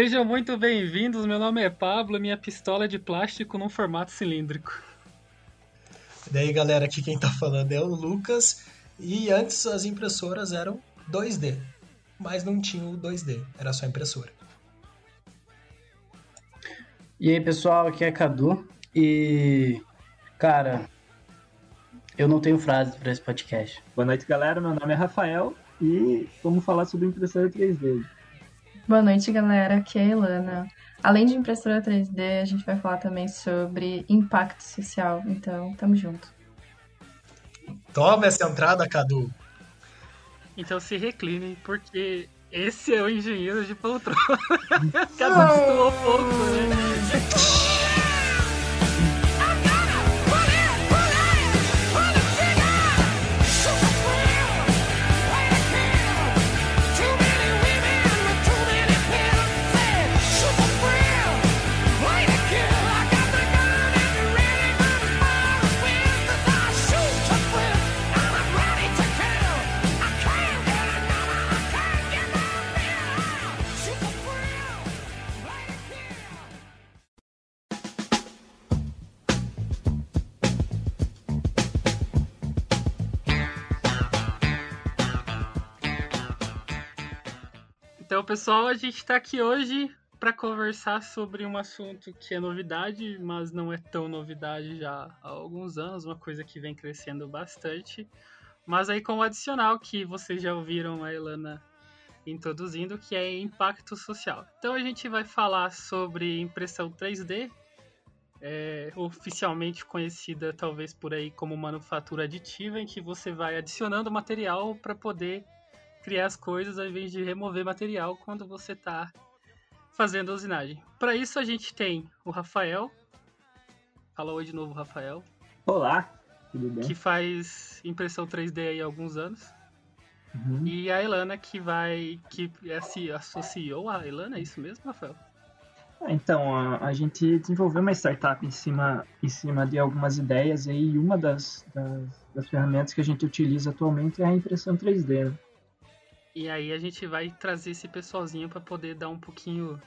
Sejam muito bem-vindos. Meu nome é Pablo e minha pistola é de plástico num formato cilíndrico. E daí, galera, aqui quem tá falando é o Lucas. E antes as impressoras eram 2D, mas não tinha o 2D, era só impressora. E aí, pessoal, aqui é Cadu. E, cara, eu não tenho frase para esse podcast. Boa noite, galera. Meu nome é Rafael e vamos falar sobre impressora 3D. Boa noite, galera. Aqui é a Ilana. Além de impressora 3D, a gente vai falar também sobre impacto social. Então, tamo junto. Toma essa entrada, Cadu. Então se recline, porque esse é o engenheiro de poltrona. Cadu destoou fogo, né? Então, pessoal, a gente está aqui hoje para conversar sobre um assunto que é novidade, mas não é tão novidade já há alguns anos, uma coisa que vem crescendo bastante. Mas aí com o adicional que vocês já ouviram a Elana introduzindo, que é impacto social. Então a gente vai falar sobre impressão 3D, é, oficialmente conhecida talvez por aí como manufatura aditiva, em que você vai adicionando material para poder criar as coisas ao invés de remover material quando você está fazendo a usinagem. Para isso a gente tem o Rafael. Fala oi de novo, Rafael. Olá, tudo bem? Que faz impressão 3D aí há alguns anos. Uhum. E a Elana que vai. que é, se associou a Elana, é isso mesmo, Rafael? Ah, então, a, a, gente desenvolveu uma startup em cima, em cima de algumas ideias e uma das, das, das ferramentas que a gente utiliza atualmente é a impressão 3D. Né? E aí a gente vai trazer esse pessoalzinho para poder dar um pouquinho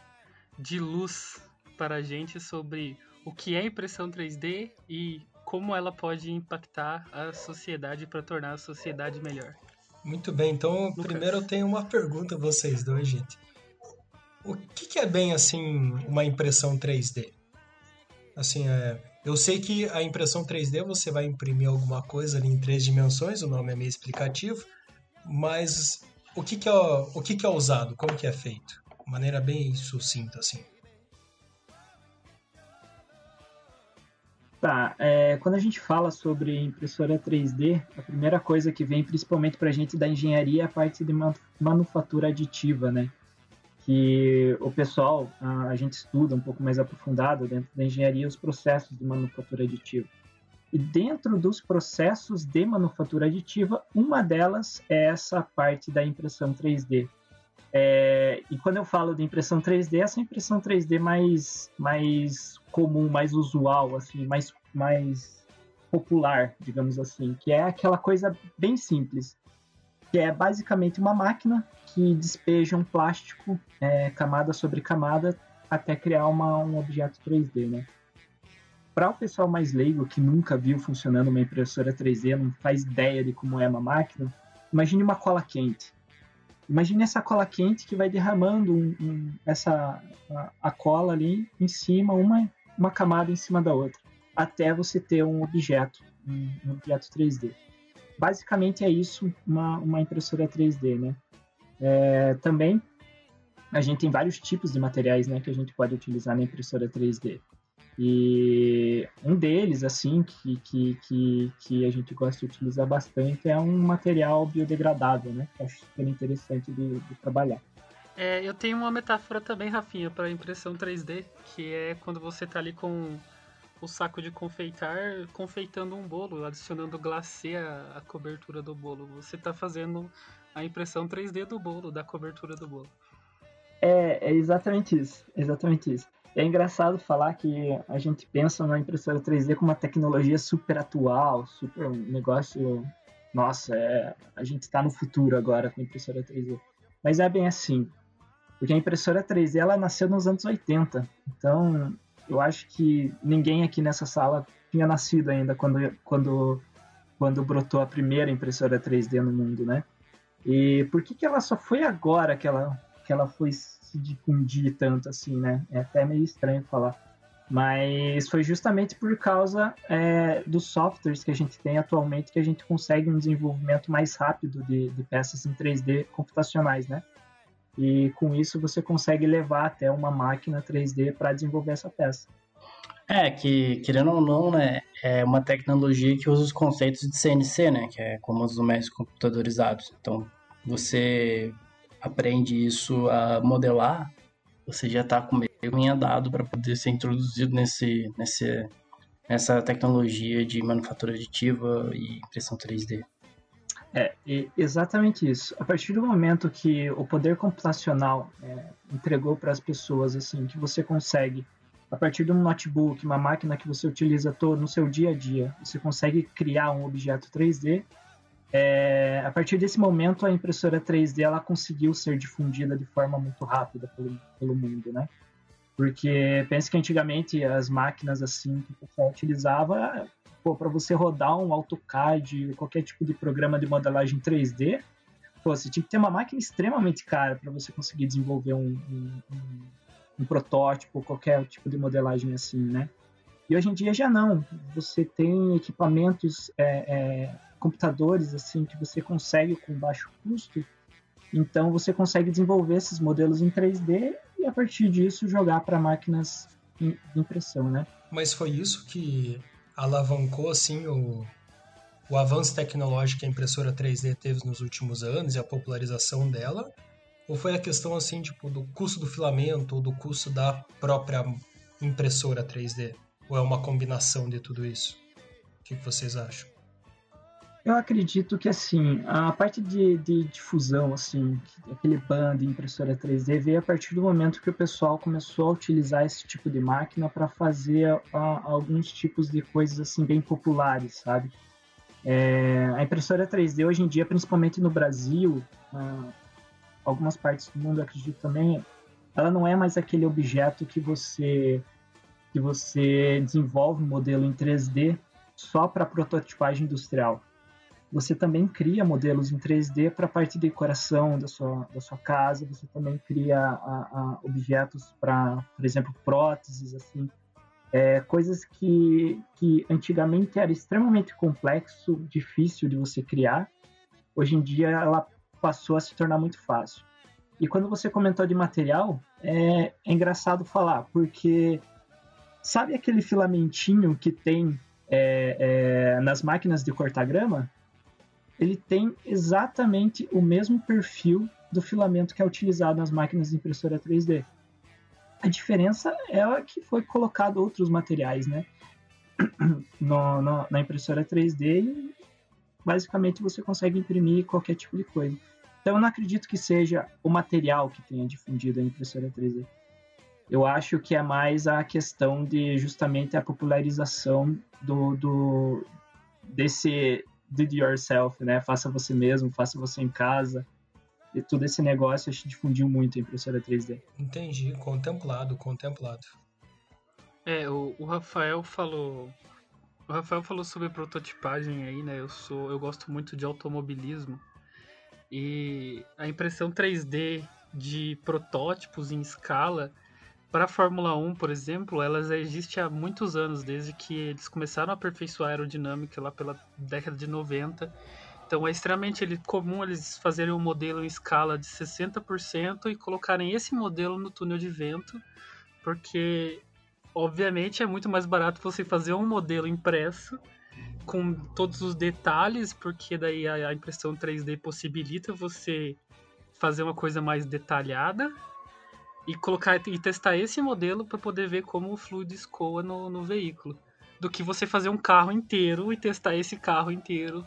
de luz para a gente sobre o que é impressão 3D e como ela pode impactar a sociedade para tornar a sociedade melhor. Muito bem, então Lucas. primeiro eu tenho uma pergunta a vocês dois, gente. O que, que é bem assim uma impressão 3D? Assim, é, eu sei que a impressão 3D você vai imprimir alguma coisa ali em três dimensões, o nome é meio explicativo, mas o que, que, é, o que, que é usado? Como que é feito? De maneira bem sucinta, assim. Tá, é, quando a gente fala sobre impressora 3D, a primeira coisa que vem principalmente para a gente da engenharia é a parte de manufatura aditiva, né? Que o pessoal, a gente estuda um pouco mais aprofundado dentro da engenharia os processos de manufatura aditiva. E dentro dos processos de manufatura aditiva, uma delas é essa parte da impressão 3D. É, e quando eu falo de impressão 3D, essa impressão 3D mais, mais comum, mais usual, assim, mais, mais popular, digamos assim, que é aquela coisa bem simples, que é basicamente uma máquina que despeja um plástico é, camada sobre camada até criar uma, um objeto 3D, né? Para o pessoal mais leigo que nunca viu funcionando uma impressora 3D, não faz ideia de como é uma máquina, imagine uma cola quente. Imagine essa cola quente que vai derramando um, um, essa a, a, cola ali em cima, uma, uma camada em cima da outra, até você ter um objeto, um, um objeto 3D. Basicamente é isso uma, uma impressora 3D, né? É, também a gente tem vários tipos de materiais né, que a gente pode utilizar na impressora 3D. E um deles, assim, que, que, que, que a gente gosta de utilizar bastante é um material biodegradável, né? Que acho super interessante de, de trabalhar. É, eu tenho uma metáfora também, Rafinha, para impressão 3D, que é quando você tá ali com o saco de confeitar, confeitando um bolo, adicionando glacê à, à cobertura do bolo. Você tá fazendo a impressão 3D do bolo, da cobertura do bolo. É, é exatamente isso, exatamente isso. É engraçado falar que a gente pensa na impressora 3D como uma tecnologia super atual, super um negócio. Nossa, é, a gente está no futuro agora com a impressora 3D. Mas é bem assim. Porque a impressora 3D ela nasceu nos anos 80. Então, eu acho que ninguém aqui nessa sala tinha nascido ainda quando, quando, quando brotou a primeira impressora 3D no mundo, né? E por que, que ela só foi agora que ela, que ela foi se difundir tanto assim, né? É até meio estranho falar. Mas foi justamente por causa é, dos softwares que a gente tem atualmente que a gente consegue um desenvolvimento mais rápido de, de peças em 3D computacionais, né? E com isso você consegue levar até uma máquina 3D para desenvolver essa peça. É, que querendo ou não, né, é uma tecnologia que usa os conceitos de CNC, né, que é como os números computadorizados. Então, você aprende isso a modelar, você já está com meio caminho andado para poder ser introduzido nesse, nesse, nessa tecnologia de manufatura aditiva e impressão 3D. É, exatamente isso. A partir do momento que o poder computacional é, entregou para as pessoas assim que você consegue a partir de um notebook, uma máquina que você utiliza todo no seu dia a dia, você consegue criar um objeto 3D. É, a partir desse momento, a impressora 3D ela conseguiu ser difundida de forma muito rápida pelo, pelo mundo, né? Porque pense que antigamente as máquinas assim que pessoal utilizava, para você rodar um AutoCAD, qualquer tipo de programa de modelagem 3D, pô, você tinha que ter uma máquina extremamente cara para você conseguir desenvolver um, um, um um protótipo, qualquer tipo de modelagem assim, né? E hoje em dia já não. Você tem equipamentos, é, é, computadores assim que você consegue com baixo custo. Então você consegue desenvolver esses modelos em 3D e a partir disso jogar para máquinas de impressão, né? Mas foi isso que alavancou assim o, o avanço tecnológico que a impressora 3D teve nos últimos anos e a popularização dela? Ou foi a questão assim, tipo, do custo do filamento ou do custo da própria impressora 3D? Ou é uma combinação de tudo isso? O que, vocês acham? Eu acredito que assim, a parte de, de difusão, assim, aquele ban de impressora 3D veio a partir do momento que o pessoal começou a utilizar esse tipo de máquina para fazer alguns tipos de coisas assim bem populares, sabe? É, a impressora 3D hoje em dia, principalmente no Brasil, algumas partes do mundo, acredito também, ela não é mais aquele objeto que você que você desenvolve um modelo em 3D só para prototipagem industrial. Você também cria modelos em 3D para a parte de decoração da sua, da sua casa, você também cria a, a objetos para, por exemplo, próteses, assim, é, coisas que, que antigamente era extremamente complexo, difícil de você criar. Hoje em dia ela passou a se tornar muito fácil. E quando você comentou de material, é, é engraçado falar, porque sabe aquele filamentinho que tem é, é, nas máquinas de cortar grama? Ele tem exatamente o mesmo perfil do filamento que é utilizado nas máquinas de impressora 3D. A diferença é que foi colocado outros materiais, né? No, no, na impressora 3D e basicamente você consegue imprimir qualquer tipo de coisa. Então eu não acredito que seja o material que tenha difundido a impressora 3D. Eu acho que é mais a questão de justamente a popularização do, do desse do it yourself, né? Faça você mesmo, faça você em casa. E todo esse negócio acho que difundiu muito a impressora 3D. Entendi, contemplado, contemplado. É, o, o Rafael falou o Rafael falou sobre prototipagem aí, né? Eu sou, eu gosto muito de automobilismo e a impressão 3D de protótipos em escala para a Fórmula 1, por exemplo, ela já existe há muitos anos, desde que eles começaram a aperfeiçoar a aerodinâmica lá pela década de 90. Então é extremamente comum eles fazerem um modelo em escala de 60% e colocarem esse modelo no túnel de vento, porque obviamente é muito mais barato você fazer um modelo impresso com todos os detalhes, porque daí a, impressão 3D possibilita você fazer uma coisa mais detalhada e colocar e testar esse modelo para poder ver como o fluido escoa no, no veículo, do que você fazer um carro inteiro e testar esse carro inteiro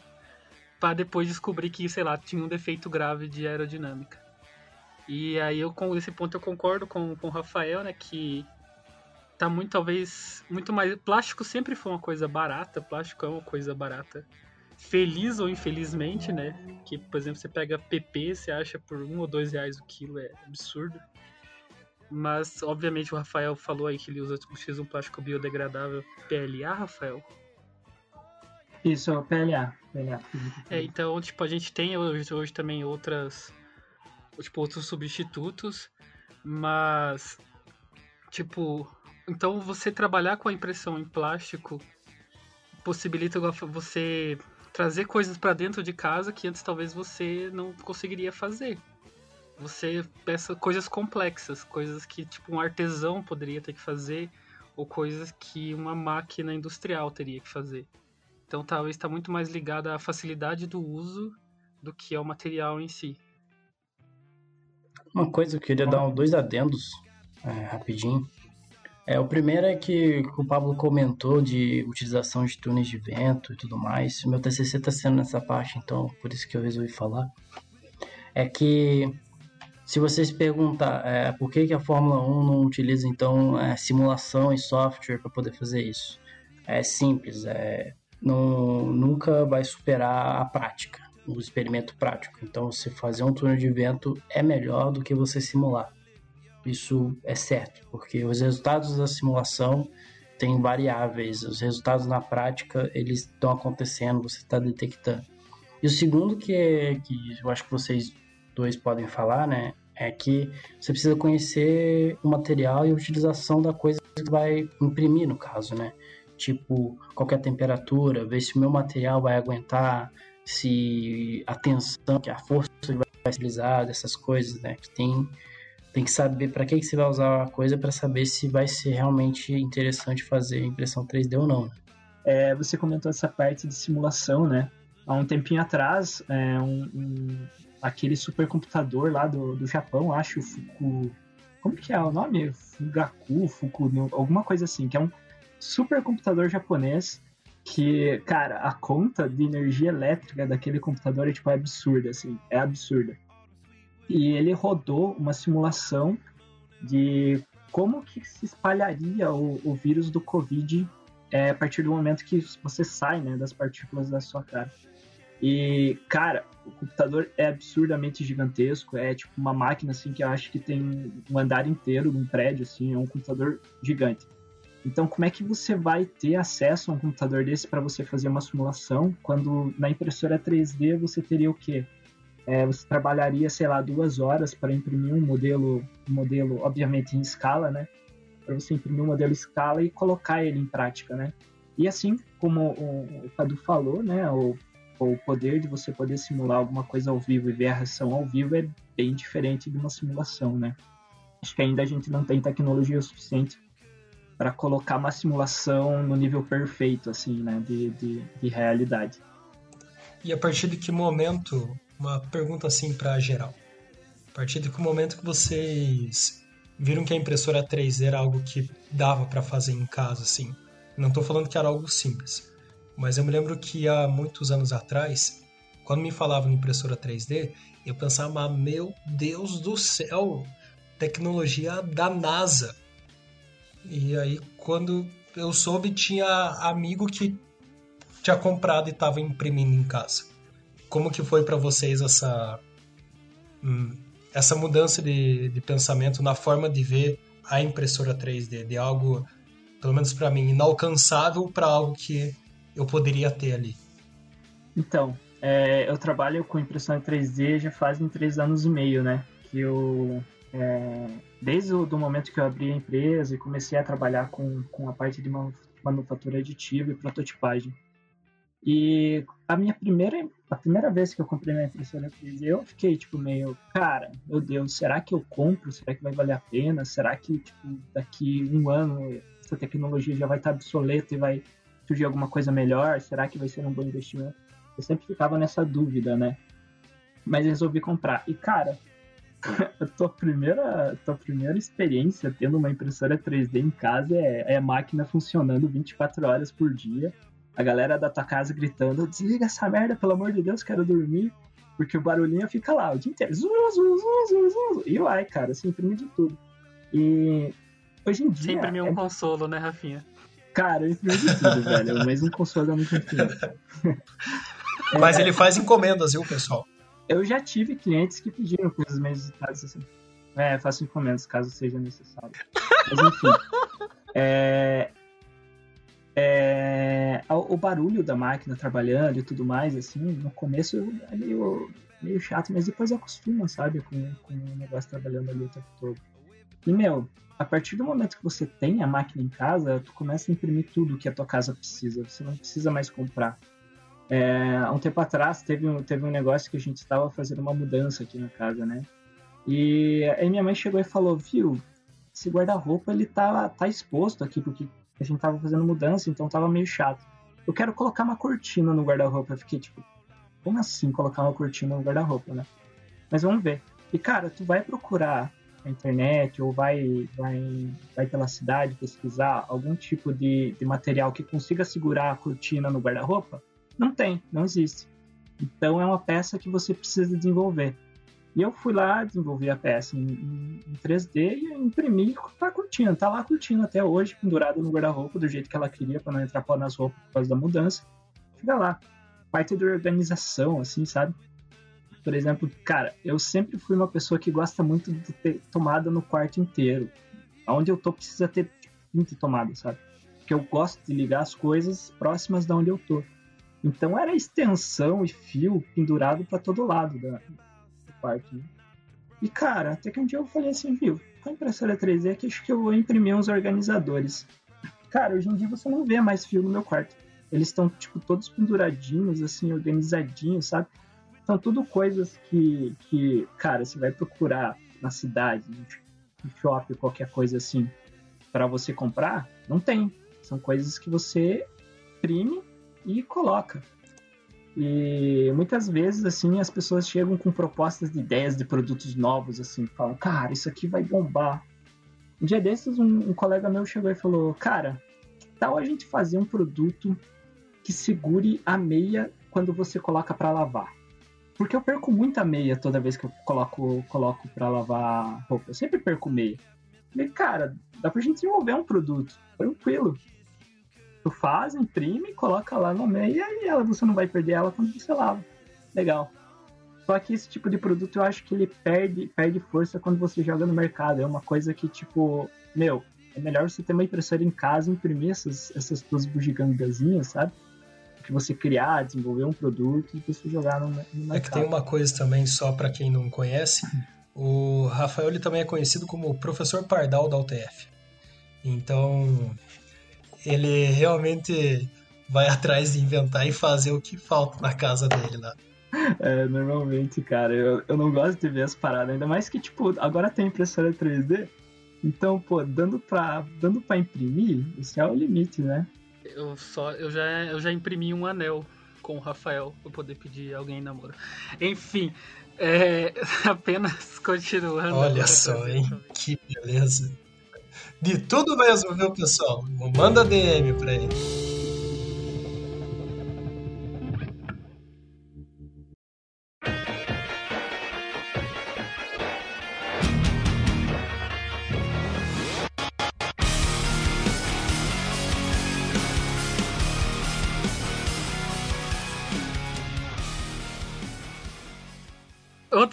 para depois descobrir que, sei lá, tinha um defeito grave de aerodinâmica. E aí eu com esse ponto eu concordo com, com o Rafael, né, que tá muito, talvez, muito mais. Plástico sempre foi uma coisa barata, plástico é uma coisa barata. Feliz ou infelizmente, né? Que, por exemplo, você pega PP, você acha por um ou dois reais o quilo, é absurdo. Mas, obviamente, o Rafael falou aí que ele usa, utiliza um plástico biodegradável PLA, Rafael? Isso, PLA. PLA. É, então, tipo, a gente tem hoje, hoje também outras, tipo, outros substitutos, mas, tipo, então você trabalhar com a impressão em plástico possibilita você trazer coisas para dentro de casa que antes talvez você não conseguiria fazer. Você peça coisas complexas, coisas que tipo um artesão poderia ter que fazer ou coisas que uma máquina industrial teria que fazer. Então talvez está muito mais ligada à facilidade do uso do que ao material em si. Uma coisa que eu queria dar dois adendos é, rapidinho. É, o primeiro é que o Pablo comentou de utilização de túneis de vento e tudo mais. Meu TCC está sendo nessa parte, então por isso que eu resolvi falar. É que se você se perguntar é, por que, que a Fórmula 1 não utiliza então é, simulação e software para poder fazer isso, é simples, é, não, nunca vai superar a prática, o experimento prático. Então, você fazer um túnel de vento é melhor do que você simular. Isso é certo, porque os resultados da simulação têm variáveis, os resultados na prática eles estão acontecendo, você está detectando. E o segundo que, é, que eu acho que vocês dois podem falar, né, é que você precisa conhecer o material e a utilização da coisa que vai imprimir, no caso, né? Tipo, qualquer temperatura, ver se o meu material vai aguentar, se a tensão, que a força que vai ser utilizada, essas coisas, né? Que tem tem que saber para que, que você vai usar a coisa para saber se vai ser realmente interessante fazer impressão 3D ou não. Né? É, você comentou essa parte de simulação, né? Há um tempinho atrás, é, um, aquele supercomputador lá do, do Japão, acho, Fuku... Como que é o nome? Fugaku, Fuku, alguma coisa assim, que é um supercomputador japonês que, cara, a conta de energia elétrica daquele computador é, tipo, absurda, assim, é absurda e ele rodou uma simulação de como que se espalharia o, o vírus do Covid é, a partir do momento que você sai né, das partículas da sua cara. E, cara, o computador é absurdamente gigantesco, é tipo uma máquina assim que eu acho que tem um andar inteiro de um prédio, assim, é um computador gigante. Então, como é que você vai ter acesso a um computador desse para você fazer uma simulação, quando na impressora 3D você teria o quê? é, você trabalharia, sei lá, duas horas para imprimir um modelo, um modelo, obviamente em escala, né? Para você imprimir um modelo em escala e colocar ele em prática, né? E assim como o, o Cadu falou, né? O, o poder de você poder simular alguma coisa ao vivo e ver a reação ao vivo é bem diferente de uma simulação, né? Acho que ainda a gente não tem tecnologia suficiente para colocar uma simulação no nível perfeito, assim, né? De, de, de realidade. E a partir de que momento uma pergunta assim para geral. A partir do momento que vocês viram que a impressora 3D era algo que dava para fazer em casa, assim, não estou falando que era algo simples, mas eu me lembro que há muitos anos atrás, quando me falavam impressora 3D, eu pensava, meu Deus do céu, tecnologia da NASA. E aí, quando eu soube, tinha amigo que tinha comprado e estava imprimindo em casa. Como que foi para vocês essa hum, essa mudança de, de pensamento na forma de ver a impressora 3D, de algo, pelo menos para mim, inalcançável para algo que eu poderia ter ali? Então, é, eu trabalho com impressora 3D já fazem três anos e meio, né? Que eu, é, desde o do momento que eu abri a empresa e comecei a trabalhar com, com a parte de manufatura aditiva e prototipagem. E a minha primeira, a primeira vez que eu comprei minha impressora 3D, eu fiquei tipo meio, cara, meu Deus, será que eu compro? Será que vai valer a pena? Será que tipo, daqui um ano essa tecnologia já vai estar obsoleta e vai surgir alguma coisa melhor? Será que vai ser um bom investimento? Eu sempre ficava nessa dúvida, né? Mas resolvi comprar. E cara, a tua primeira, a tua primeira experiência tendo uma impressora 3D em casa é, é a máquina funcionando 24 horas por dia a galera da tua casa gritando: desliga essa merda, pelo amor de Deus, quero dormir. Porque o barulhinho fica lá o dia inteiro. Zum, zum, zum, zum, E vai, cara, se imprime de tudo. E hoje em dia. Imprimiu é... um consolo, né, Rafinha? Cara, eu imprimi de tudo, velho. Mas um consolo é muito infinito. Mas é... ele faz encomendas, viu, pessoal? Eu já tive clientes que pediram coisas meio visitadas assim. É, faço encomendas caso seja necessário. Mas enfim. é, é, o barulho da máquina trabalhando e tudo mais, assim, no começo é meio, meio chato, mas depois acostuma, sabe, com, com o negócio trabalhando ali o tempo todo. E, meu, a partir do momento que você tem a máquina em casa, tu começa a imprimir tudo que a tua casa precisa, você não precisa mais comprar. É, há um tempo atrás teve um, teve um negócio que a gente estava fazendo uma mudança aqui na casa, né? E aí minha mãe chegou e falou, viu, esse guarda-roupa ele tá, tá exposto aqui, porque a gente tava fazendo mudança, então tava meio chato. Eu quero colocar uma cortina no guarda-roupa. Eu fiquei tipo, como assim colocar uma cortina no guarda-roupa, né? Mas vamos ver. E cara, tu vai procurar internet ou vai, vai, vai pela cidade pesquisar algum tipo de, de material que consiga segurar a cortina no guarda-roupa? Não tem, não existe. Então é uma peça que você precisa desenvolver. E eu fui lá, desenvolvi a peça em, em 3D e imprimi tá curtindo. Tá lá curtindo até hoje, pendurado no guarda-roupa, do jeito que ela queria, para não entrar pó nas roupas por causa da mudança. Fica lá. Parte da organização, assim, sabe? Por exemplo, cara, eu sempre fui uma pessoa que gosta muito de ter tomada no quarto inteiro. Onde eu tô precisa ter 20 tomadas, sabe? Porque eu gosto de ligar as coisas próximas da onde eu tô. Então era extensão e fio pendurado para todo lado da, quarto. Né? E cara, até que um dia eu falei assim, viu, com a impressora 3D que acho que eu vou imprimir uns organizadores. Cara, hoje em dia você não vê mais fio no meu quarto. Eles estão, tipo, todos penduradinhos, assim, organizadinhos, sabe? São tudo coisas que, que cara, você vai procurar na cidade, no shopping, qualquer coisa assim, para você comprar, não tem. São coisas que você imprime e coloca. E muitas vezes, assim, as pessoas chegam com propostas de ideias de produtos novos, assim, falam, cara, isso aqui vai bombar. Um dia desses, um, um colega meu chegou e falou, cara, que tal a gente fazer um produto que segure a meia quando você coloca para lavar? Porque eu perco muita meia toda vez que eu coloco, coloco para lavar roupa. Eu sempre perco meia. Falei, cara, dá pra gente desenvolver um produto, tranquilo. Tu faz, imprime, coloca lá na meia e ela, você não vai perder ela quando você lava. Legal. Só que esse tipo de produto eu acho que ele perde, perde força quando você joga no mercado. É uma coisa que, tipo, meu, é melhor você ter uma impressora em casa e imprimir essas, essas tuas bugigangazinhas, sabe? Que você criar, desenvolver um produto e você jogar no, no mercado. É que tem uma coisa também, só para quem não conhece, o Rafael ele também é conhecido como professor Pardal da UTF. Então, ele realmente vai atrás de inventar e fazer o que falta na casa dele lá. É, normalmente, cara, eu, eu não gosto de ver as paradas, ainda mais que, tipo, agora tem impressora 3D, então, pô, dando pra, dando pra imprimir, esse é o limite, né? Eu só, eu já, eu já imprimi um anel com o Rafael pra poder pedir alguém namoro. Enfim, é, apenas continuando. Olha só, hein? Que beleza. De tudo mesmo, viu, pessoal? Manda DM pra ele.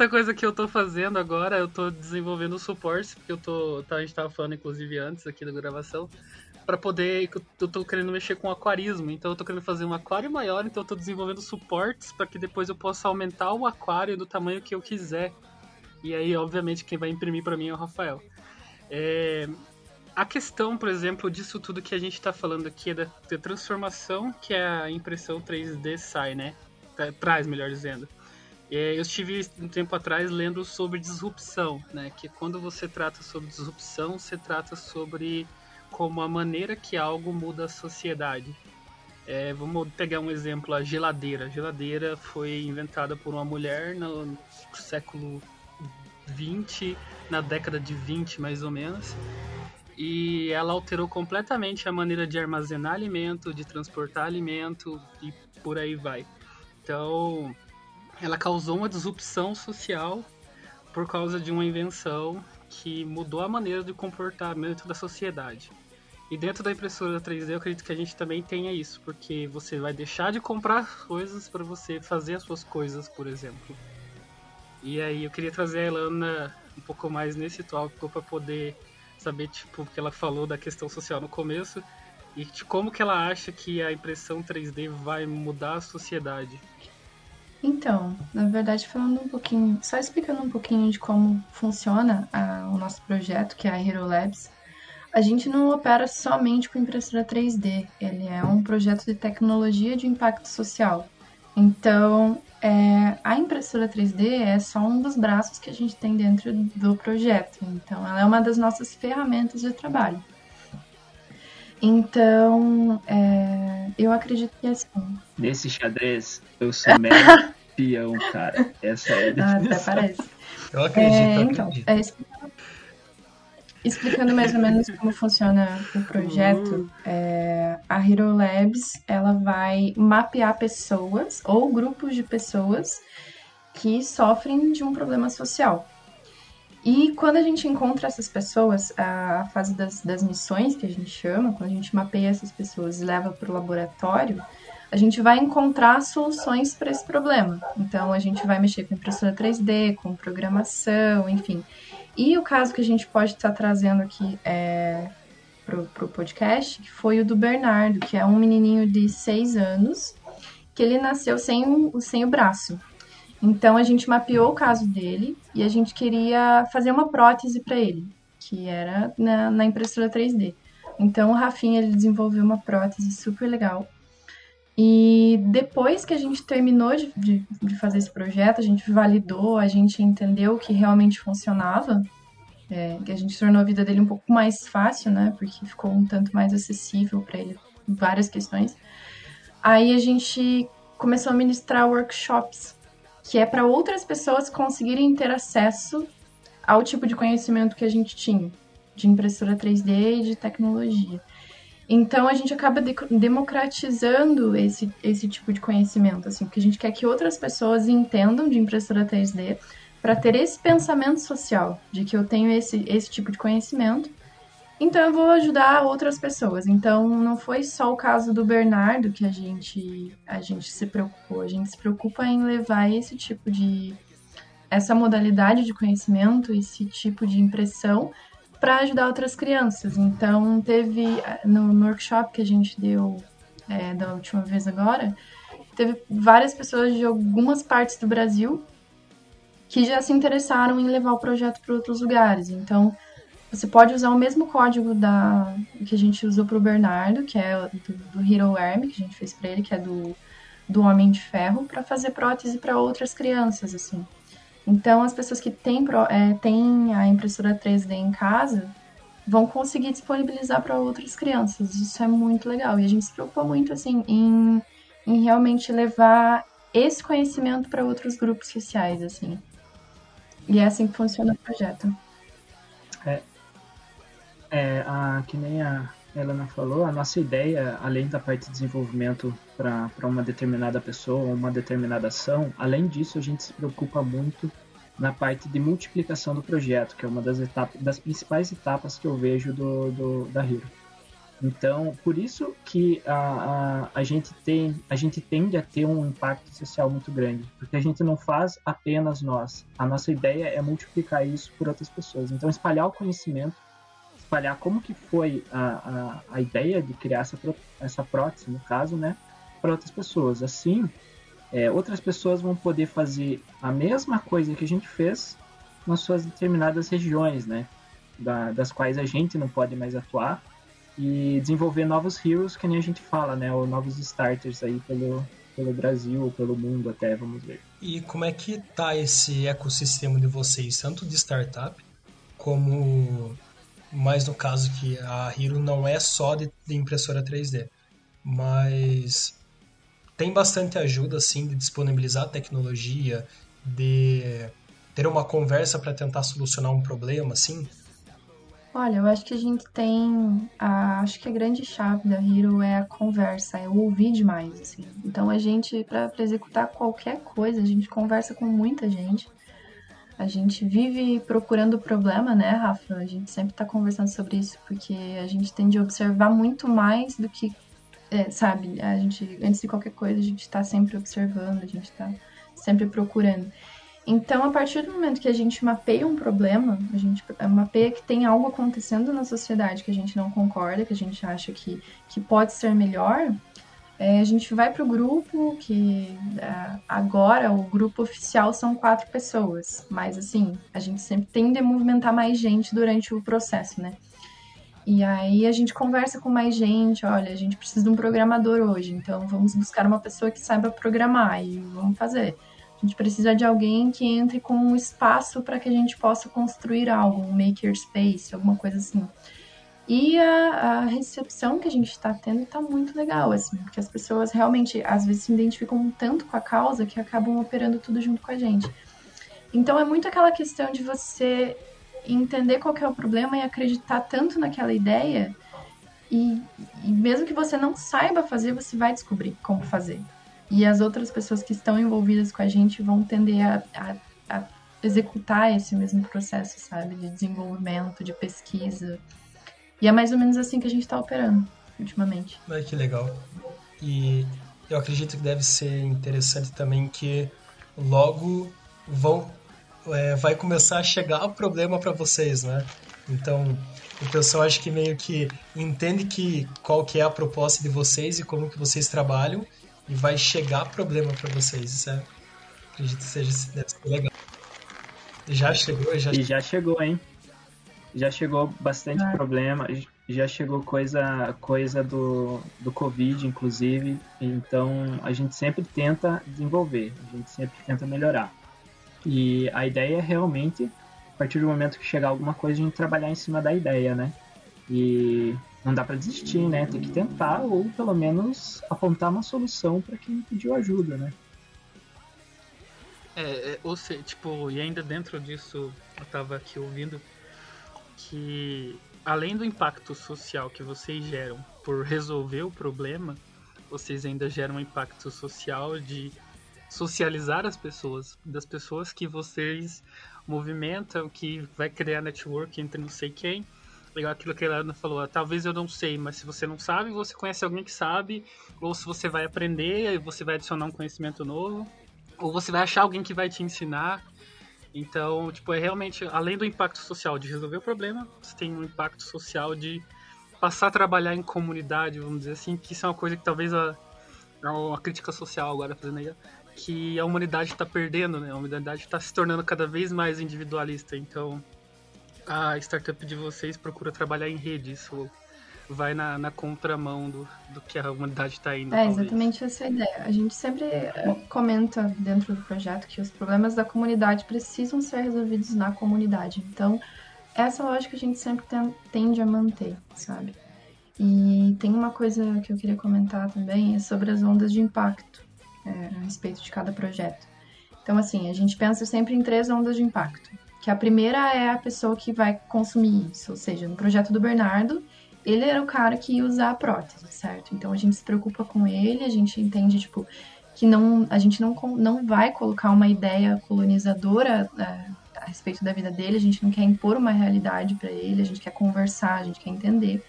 Outra coisa que eu tô fazendo agora, eu tô desenvolvendo suportes, porque eu tô. Tá, a gente tava falando, inclusive, antes aqui da gravação, para poder. Eu tô querendo mexer com aquarismo, então eu tô querendo fazer um aquário maior, então eu tô desenvolvendo suportes para que depois eu possa aumentar o aquário do tamanho que eu quiser. E aí, obviamente, quem vai imprimir para mim é o Rafael. É, a questão, por exemplo, disso tudo que a gente está falando aqui é da, da, transformação que a impressão 3D sai, né? Traz, melhor dizendo. É, eu estive um tempo atrás lendo sobre disrupção, né? Que quando você trata sobre disrupção, você trata sobre como a maneira que algo muda a sociedade. É, vamos pegar um exemplo, a geladeira. A geladeira foi inventada por uma mulher no século 20, na década de 20 mais ou menos. E ela alterou completamente a maneira de armazenar alimento, de transportar alimento e por aí vai. Então, ela causou uma disrupção social por causa de uma invenção que mudou a maneira de comportamento da sociedade. E dentro da impressora 3D, eu acredito que a gente também tenha isso, porque você vai deixar de comprar coisas para você fazer as suas coisas, por exemplo. E aí eu queria trazer a Elana um pouco mais nesse tópico para poder saber, tipo, o que ela falou da questão social no começo e de como que ela acha que a impressão 3D vai mudar a sociedade. Então, na verdade, falando um pouquinho, só explicando um pouquinho de como funciona a, o nosso projeto, que é a Hero Labs, a gente não opera somente com impressora 3D, ele é um projeto de tecnologia de impacto social. Então, é, a impressora 3D é só um dos braços que a gente tem dentro do projeto. Então, ela é uma das nossas ferramentas de trabalho. Então, é, eu acredito que é assim. Nesse xadrez, eu sou mero peão, cara. Essa é a ah, até parece. Eu acredito, é, eu então, acredito. é, explicando, explicando mais ou menos como funciona o projeto, é, a Hero Labs ela vai mapear pessoas ou grupos de pessoas que sofrem de um problema social. E quando a gente encontra essas pessoas, a fase das, das missões, que a gente chama, quando a gente mapeia essas pessoas e leva para o laboratório, a gente vai encontrar soluções para esse problema. Então, a gente vai mexer com impressora 3D, com programação, enfim. E o caso que a gente pode estar trazendo aqui é, para o podcast foi o do Bernardo, que é um menininho de 6 anos, que ele nasceu sem, sem o braço. Então a gente mapeou o caso dele e a gente queria fazer uma prótese para ele, que era na, na, impressora 3D. Então o Rafinha ele desenvolveu uma prótese super legal. E depois que a gente terminou de, de, de fazer esse projeto, a gente validou, a gente entendeu que realmente funcionava, é, que a gente tornou a vida dele um pouco mais fácil, né? Porque ficou um tanto mais acessível para ele várias questões. Aí a gente começou a ministrar workshops que é para outras pessoas conseguirem ter acesso ao tipo de conhecimento que a gente tinha, de impressora 3D e de tecnologia. Então a gente acaba de democratizando esse, esse tipo de conhecimento, assim, porque a gente quer que outras pessoas entendam de impressora 3D para ter esse pensamento social de que eu tenho esse, esse tipo de conhecimento então eu vou ajudar outras pessoas. Então não foi só o caso do Bernardo que a gente a gente se preocupou. A gente se preocupa em levar esse tipo de essa modalidade de conhecimento, esse tipo de impressão para ajudar outras crianças. Então teve no, workshop que a gente deu é, da última vez agora, teve várias pessoas de algumas partes do Brasil que já se interessaram em levar o projeto para outros lugares. Então você pode usar o mesmo código da que a gente usou para o Bernardo, que é do, do Hero Arm, que a gente fez para ele, que é do, do Homem de Ferro, para fazer prótese para outras crianças, assim. Então, as pessoas que têm, é, têm a impressora 3D em casa vão conseguir disponibilizar para outras crianças. Isso é muito legal. E a gente se preocupa muito, assim, em, em realmente levar esse conhecimento para outros grupos sociais, assim. E é assim que funciona o projeto. É, é, a, que nem a Helena falou, a nossa ideia, além da parte de desenvolvimento para uma determinada pessoa, uma determinada ação, além disso, a gente se preocupa muito na parte de multiplicação do projeto, que é uma das etapas, das principais etapas que eu vejo do, do da Hero. Então, por isso que a, a, a, gente tem, a gente tende a ter um impacto social muito grande, porque a gente não faz apenas nós. A nossa ideia é multiplicar isso por outras pessoas. Então, espalhar o conhecimento espalhar como que foi a, a, a ideia de criar essa, essa prótese, no caso, né, para outras pessoas. Assim, é, outras pessoas vão poder fazer a mesma coisa que a gente fez nas suas determinadas regiões, né, da, das quais a gente não pode mais atuar e desenvolver novos heroes, que nem a gente fala, né, ou novos starters aí pelo, pelo Brasil pelo mundo até, vamos ver. E como é que tá esse ecossistema de vocês, tanto de startup como mas no caso que a Hero não é só de, de impressora 3D, mas tem bastante ajuda assim de disponibilizar tecnologia, de ter uma conversa para tentar solucionar um problema, assim. Olha, eu acho que a gente tem. A, acho que a grande chave da Hero é a conversa, é ouvir demais, assim. Então a gente, para executar qualquer coisa, a gente conversa com muita gente. A gente vive procurando o problema, né, Rafa? A gente sempre está conversando sobre isso, porque a gente tem de observar muito mais do que, é, sabe? A gente, antes de qualquer coisa, a gente está sempre observando, a gente está sempre procurando. Então, a partir do momento que a gente mapeia um problema, a gente mapeia que tem algo acontecendo na sociedade que a gente não concorda, que a gente acha que, que pode ser melhor, é, a gente vai para o grupo, que é, agora o grupo oficial são quatro pessoas, mas assim, a gente sempre tende a movimentar mais gente durante o processo, né? E aí a gente conversa com mais gente, olha, a gente precisa de um programador hoje, então vamos buscar uma pessoa que saiba programar e vamos fazer. A gente precisa de alguém que entre com um espaço para que a gente possa construir algo, um makerspace, alguma coisa assim. E a, a recepção que a gente está tendo está muito legal, assim, porque as pessoas realmente, às vezes, se identificam tanto com a causa que acabam operando tudo junto com a gente. Então, é muito aquela questão de você entender qual é o problema e acreditar tanto naquela ideia e, e, mesmo que você não saiba fazer, você vai descobrir como fazer. E as outras pessoas que estão envolvidas com a gente vão tender a, a, a executar esse mesmo processo, sabe? De desenvolvimento, de pesquisa. E é mais ou menos assim que a gente está operando ultimamente. Ai, que legal. E eu acredito que deve ser interessante também que logo vão é, vai começar a chegar o problema para vocês, né? Então, o pessoal acho que meio que entende que qual que é a proposta de vocês e como que vocês trabalham e vai chegar problema para vocês. Isso é, acredito que seja deve ser legal. Já chegou, já. E já chegou, hein? Já chegou bastante ah. problema. Já chegou coisa, coisa do, do Covid, inclusive. Então a gente sempre tenta desenvolver, a gente sempre tenta melhorar. E a ideia é realmente, a partir do momento que chegar alguma coisa, a gente trabalhar em cima da ideia, né? E não dá para desistir, né? Tem que tentar ou pelo menos apontar uma solução para quem pediu ajuda, né? É, é, ou seja, tipo, e ainda dentro disso, eu tava aqui ouvindo que além do impacto social que vocês geram por resolver o problema, vocês ainda geram um impacto social de socializar as pessoas, das pessoas que vocês movimentam, que vai criar network entre não sei quem. Legal aquilo que a Helena falou, ah, talvez eu não sei, mas se você não sabe, você conhece alguém que sabe, ou se você vai aprender, você vai adicionar um conhecimento novo, ou você vai achar alguém que vai te ensinar. Então, tipo, é realmente, além do impacto social de resolver o problema, você tem um impacto social de passar a trabalhar em comunidade, vamos dizer assim, que isso é uma coisa que talvez a, a crítica social agora fazendo aí, que a humanidade está perdendo, né? A humanidade está se tornando cada vez mais individualista. Então, a startup de vocês procura trabalhar em rede. Isso vai na, na contramão do, do que a humanidade está indo. É talvez. exatamente essa a ideia. A gente sempre eh, comenta dentro do projeto que os problemas da comunidade precisam ser resolvidos na comunidade. Então, essa lógica a gente sempre tende a manter, sabe? E tem uma coisa que eu queria comentar também, é sobre as ondas de impacto é, a respeito de cada projeto. Então, assim, a gente pensa sempre em três ondas de impacto. Que a primeira é a pessoa que vai consumir isso, ou seja, no projeto do Bernardo, ele era o cara que ia usar a prótese, certo? Então a gente se preocupa com ele, a gente entende, tipo, que não, a gente não, não vai colocar uma ideia colonizadora é, a respeito da vida dele, a gente não quer impor uma realidade para ele, a gente quer conversar, a gente quer entender.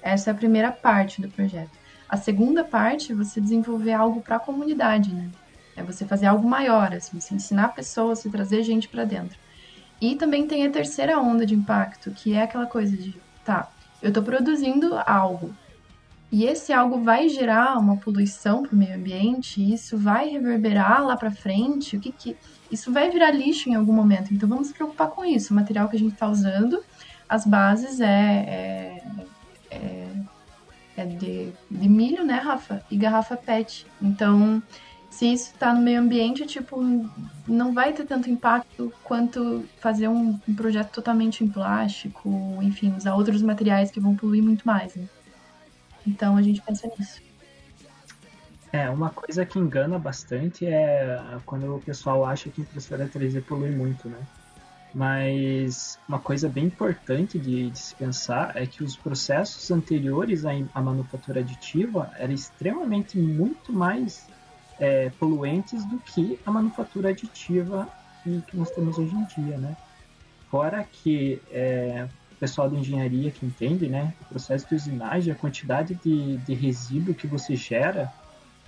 Essa é a primeira parte do projeto. A segunda parte é você desenvolver algo para a comunidade, né? É você fazer algo maior, assim, você ensinar pessoas, você trazer gente para dentro. E também tem a terceira onda de impacto, que é aquela coisa de, tá, eu estou produzindo algo. E esse algo vai gerar uma poluição para o meio ambiente, isso vai reverberar lá para frente, o que que isso vai virar lixo em algum momento. Então vamos se preocupar com isso. O material que a gente está usando, as bases é, é, é é de, de milho, né, Rafa? E garrafa PET. Então, se isso está no meio ambiente, tipo, não vai ter tanto impacto quanto fazer um, um, projeto totalmente em plástico, enfim, usar outros materiais que vão poluir muito mais, né? Então a gente pensa nisso. É, uma coisa que engana bastante é quando o pessoal acha que impressora 3D polui muito, né? Mas uma coisa bem importante de, de, se pensar é que os processos anteriores à, à manufatura aditiva eram extremamente muito mais é, poluentes do que a manufatura aditiva que, nós temos hoje em dia, né? Fora que é, o pessoal da engenharia que entende, né, o processo de usinagem, a quantidade de, de resíduo que você gera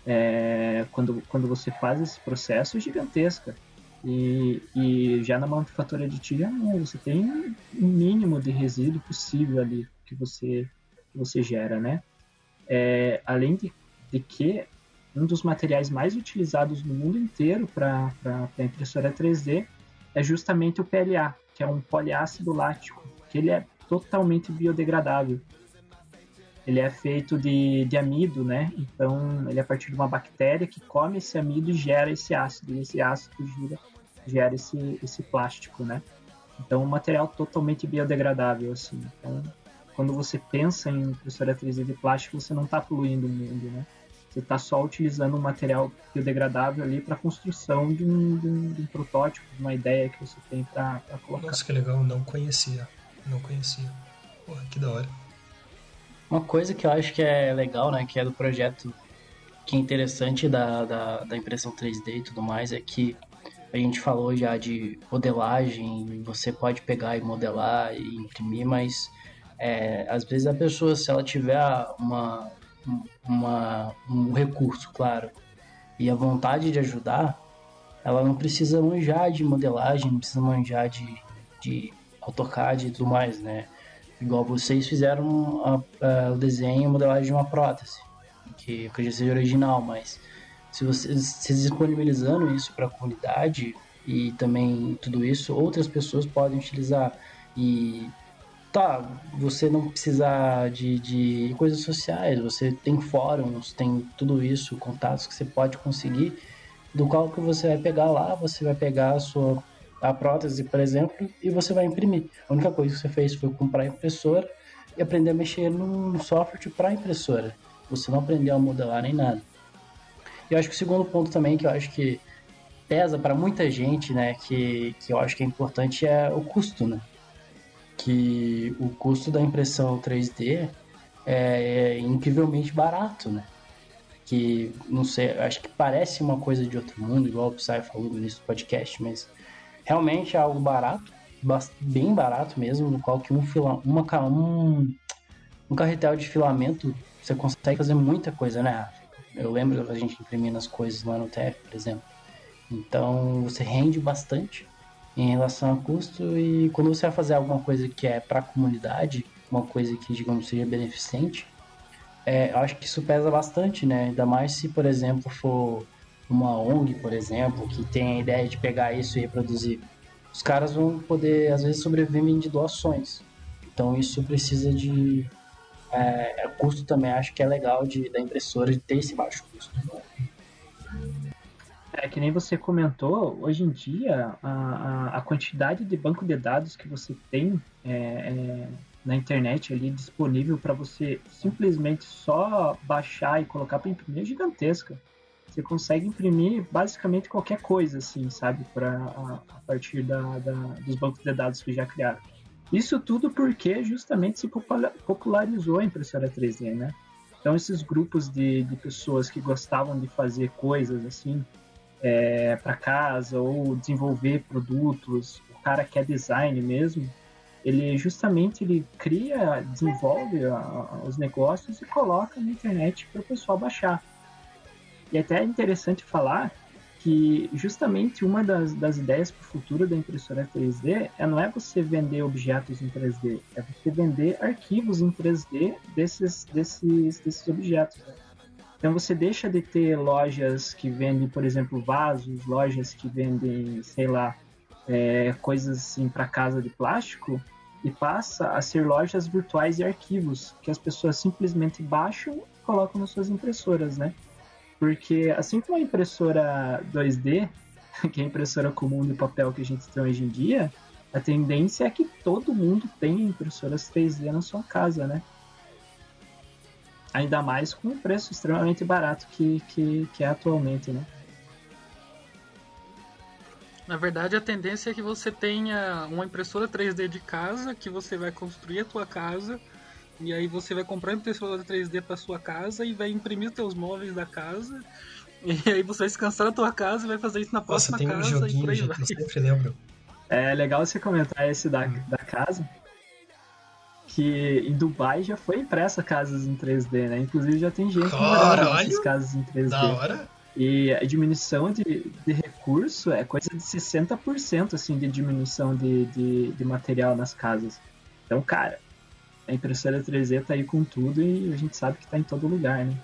é, quando, quando você faz esse processo é gigantesca. E, e já na manufatura aditiva, você tem um mínimo de resíduo possível ali que você, que você gera, né? É, além de, de que um dos materiais mais utilizados no mundo inteiro para impressora 3D é justamente o PLA, que é um poliácido lático, que ele é totalmente biodegradável. Ele é feito de, de amido, né? Então, ele é a partir de uma bactéria que come esse amido e gera esse ácido. E esse ácido gera, gera esse, esse plástico, né? Então, um material totalmente biodegradável, assim. Então, quando você pensa em impressora 3D de plástico, você não está poluindo o mundo, né? Você está só utilizando um material biodegradável ali para a construção de um, de, um, de um, protótipo, de uma ideia que você tem para colocar. Nossa, que legal, não conhecia. Não conhecia. Porra, que da hora. Uma coisa que eu acho que é legal, né, que é do projeto, que é interessante da, da, da impressão 3D e tudo mais, é que a gente falou já de modelagem, você pode pegar e modelar e imprimir, mas é, às vezes a pessoa, se ela tiver uma, uma, um recurso, claro, e a vontade de ajudar, ela não precisa manjar de modelagem, não precisa manjar de, de AutoCAD e tudo mais, né? Igual vocês fizeram o desenho e modelagem de uma prótese, que, que já seja original, mas se vocês, se disponibilizando isso para a comunidade e também tudo isso, outras pessoas podem utilizar. E tá, você não precisa de, de coisas sociais, você tem fóruns, tem tudo isso, contatos que você pode conseguir, do qual que você vai pegar lá, você vai pegar a sua a prótese, por exemplo, e você vai imprimir. A única coisa que você fez foi comprar a impressora e aprender a mexer no software para impressora. Você não aprendeu a modelar nem nada. E eu acho que o segundo ponto também que eu acho que pesa para muita gente, né, que, que eu acho que é importante é o custo, né? Que o custo da impressão 3D é, é incrivelmente barato, né? Que, não sei, acho que parece uma coisa de outro mundo, igual o Psy falou no início do podcast, mas realmente é algo barato, bem barato mesmo, no qual que um, fila, uma, um, um carretel de filamento você consegue fazer muita coisa, né? Eu lembro da gente imprimindo as coisas lá no TF, por exemplo. Então você rende bastante em relação a custo e quando você vai fazer alguma coisa que é para a comunidade, uma coisa que digamos seja beneficente, é, eu acho que isso pesa bastante, né? Ainda mais se, por exemplo, for uma ONG, por exemplo, que tem a ideia de pegar isso e reproduzir. Os caras vão poder, às vezes, sobreviver de doações. Então isso precisa de é, custo também. Acho que é legal de, da impressora de ter esse baixo custo. É que nem você comentou, hoje em dia a, a, quantidade de banco de dados que você tem é, é, na internet ali disponível para você simplesmente só baixar e colocar para imprimir é gigantesca. Você consegue imprimir basicamente qualquer coisa, assim, sabe, pra, a, a partir da, da, dos bancos de dados que já criaram. Isso tudo porque justamente se popularizou a impressora 3D, né? Então esses grupos de, de pessoas que gostavam de fazer coisas assim, é, para casa ou desenvolver produtos, o cara que é design mesmo, ele justamente ele cria, desenvolve a, os negócios e coloca na internet para o pessoal baixar. E até é interessante falar que justamente uma das, das ideias para o futuro da impressora 3D é não é você vender objetos em 3D, é você vender arquivos em 3D desses, desses, desses objetos. Né? Então você deixa de ter lojas que vendem, por exemplo, vasos, lojas que vendem, sei lá, é, coisas assim para casa de plástico e passa a ser lojas virtuais de arquivos que as pessoas simplesmente baixam e colocam nas suas impressoras, né? Porque assim como a impressora 2D, que é a impressora comum de papel que a gente tem hoje em dia, a tendência é que todo mundo tenha impressoras 3D na sua casa, né? Ainda mais com o preço extremamente barato que, que, que é atualmente, né? Na verdade, a tendência é que você tenha uma impressora 3D de casa, que você vai construir a tua casa, e aí você vai comprar a impressora 3D para sua casa e vai imprimir os teus móveis da casa. E aí você vai descansar na tua casa e vai fazer isso na próxima Nossa, tem casa um joguinho, e por aí gente, vai. eu sempre lembro. É legal você comentar esse da, Hum. da casa, que em Dubai já foi impressa casas em 3D, né? Inclusive já tem gente Caralho! morando nessas casas em 3D. Da hora. E a diminuição de, de recurso é coisa de 60% assim, de diminuição de, de, de material nas casas. Então, cara, a impressora 3D tá aí com tudo e a gente sabe que tá em todo lugar, né?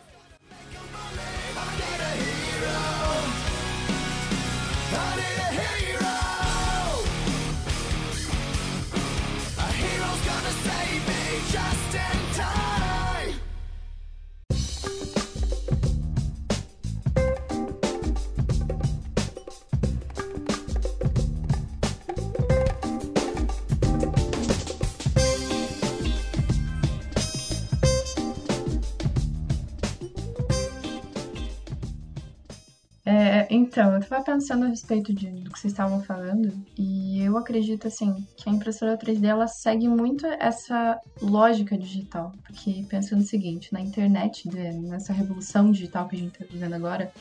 Então, eu tava pensando a respeito de, do que vocês estavam falando, e eu acredito, assim, que a impressora 3D, ela segue muito essa lógica digital. Porque, pensando no seguinte, na internet, nessa revolução digital que a gente tá vivendo agora,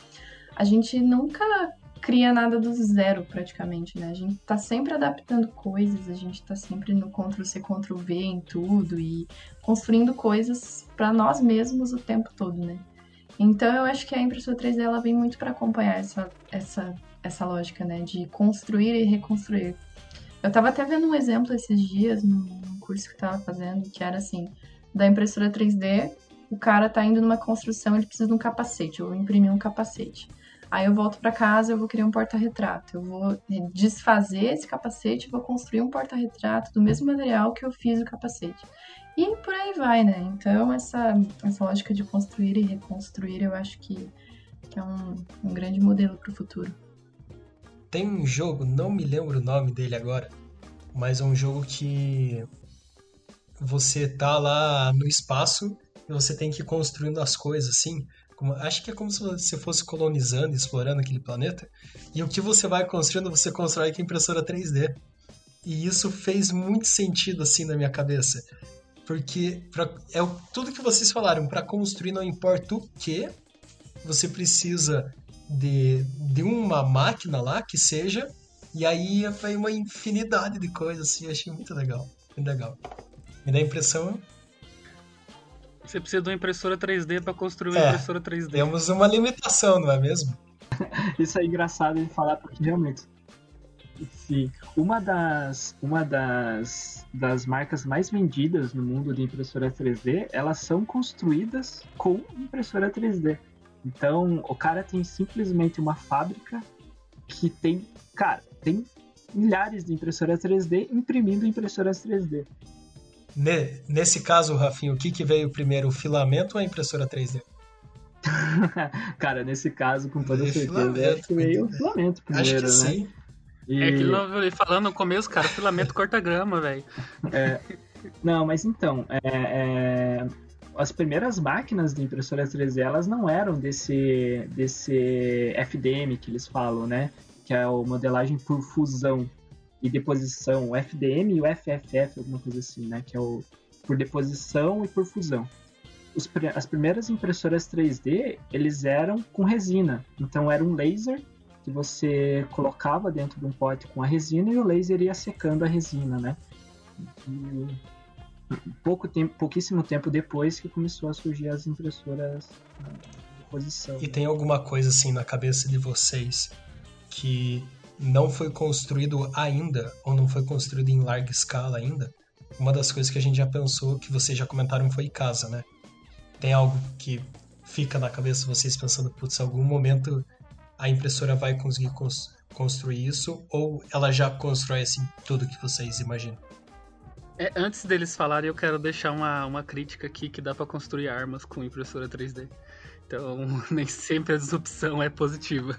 a gente nunca cria nada do zero, praticamente, né? A gente tá sempre adaptando coisas, a gente tá sempre no Ctrl-C, Ctrl-V em tudo, e construindo coisas para nós mesmos o tempo todo, né? Então eu acho que a impressora 3D ela vem muito para acompanhar essa, essa, essa lógica, né, de construir e reconstruir. Eu tava até vendo um exemplo esses dias no, curso que eu tava fazendo, que era assim, da impressora 3D, o cara tá indo numa construção, ele precisa de um capacete, eu vou imprimir um capacete. Aí eu volto para casa, eu vou criar um porta-retrato. Eu vou desfazer esse capacete, vou construir um porta-retrato do mesmo material que eu fiz o capacete. E por aí vai, né? Então, essa, essa lógica de construir e reconstruir, eu acho que, que é um, um grande modelo para o futuro. Tem um jogo, não me lembro o nome dele agora, mas é um jogo que você tá lá no espaço e você tem que ir construindo as coisas, assim. Como, acho que é como se você fosse colonizando, explorando aquele planeta. E o que você vai construindo, você constrói com impressora 3D. E isso fez muito sentido, assim, na minha cabeça. Porque pra, é tudo que vocês falaram, para construir não importa o que, você precisa de, de uma máquina lá que seja, e aí vai uma infinidade de coisas, assim, eu achei muito legal. Muito legal. Me dá a impressão. Você precisa de uma impressora 3D para construir uma é, impressora 3D. Temos uma limitação, não é mesmo? Isso é engraçado de falar porque realmente Sim. Uma das, uma das, das marcas mais vendidas no mundo de impressora 3D, elas são construídas com impressora 3D. Então, o cara tem simplesmente uma fábrica que tem, cara, tem milhares de impressoras 3D imprimindo impressoras 3D. Nesse caso, Rafinho, o que, que veio primeiro, o filamento ou a impressora 3D? cara, nesse caso, com toda certeza, acho que veio o filamento primeiro, acho que né? Sim. E... É aquilo falando no começo, cara, filamento corta grama, velho. É, não, mas então, é, é, as primeiras máquinas de impressora 3D, elas não eram desse, desse FDM que eles falam, né? Que é o modelagem por fusão e deposição, o FDM e o FFF, alguma coisa assim, né? Que é o por deposição e por fusão. Os, as primeiras impressoras 3D, eles eram com resina. Então era um laser que você colocava dentro de um pote com a resina e o laser ia secando a resina, né? E pouco tempo, pouquíssimo tempo depois que começou a surgir as impressoras de posição. E tem alguma coisa assim na cabeça de vocês que não foi construído ainda ou não foi construído em larga escala ainda? Uma das coisas que a gente já pensou, que vocês já comentaram, foi casa, né? Tem algo que fica na cabeça de vocês pensando, putz, algum momento a impressora vai conseguir cons construir isso ou ela já constrói assim tudo que vocês imaginam? É, antes deles falarem, eu quero deixar uma, uma crítica aqui que dá para construir armas com impressora 3D. Então, nem sempre a disrupção é positiva.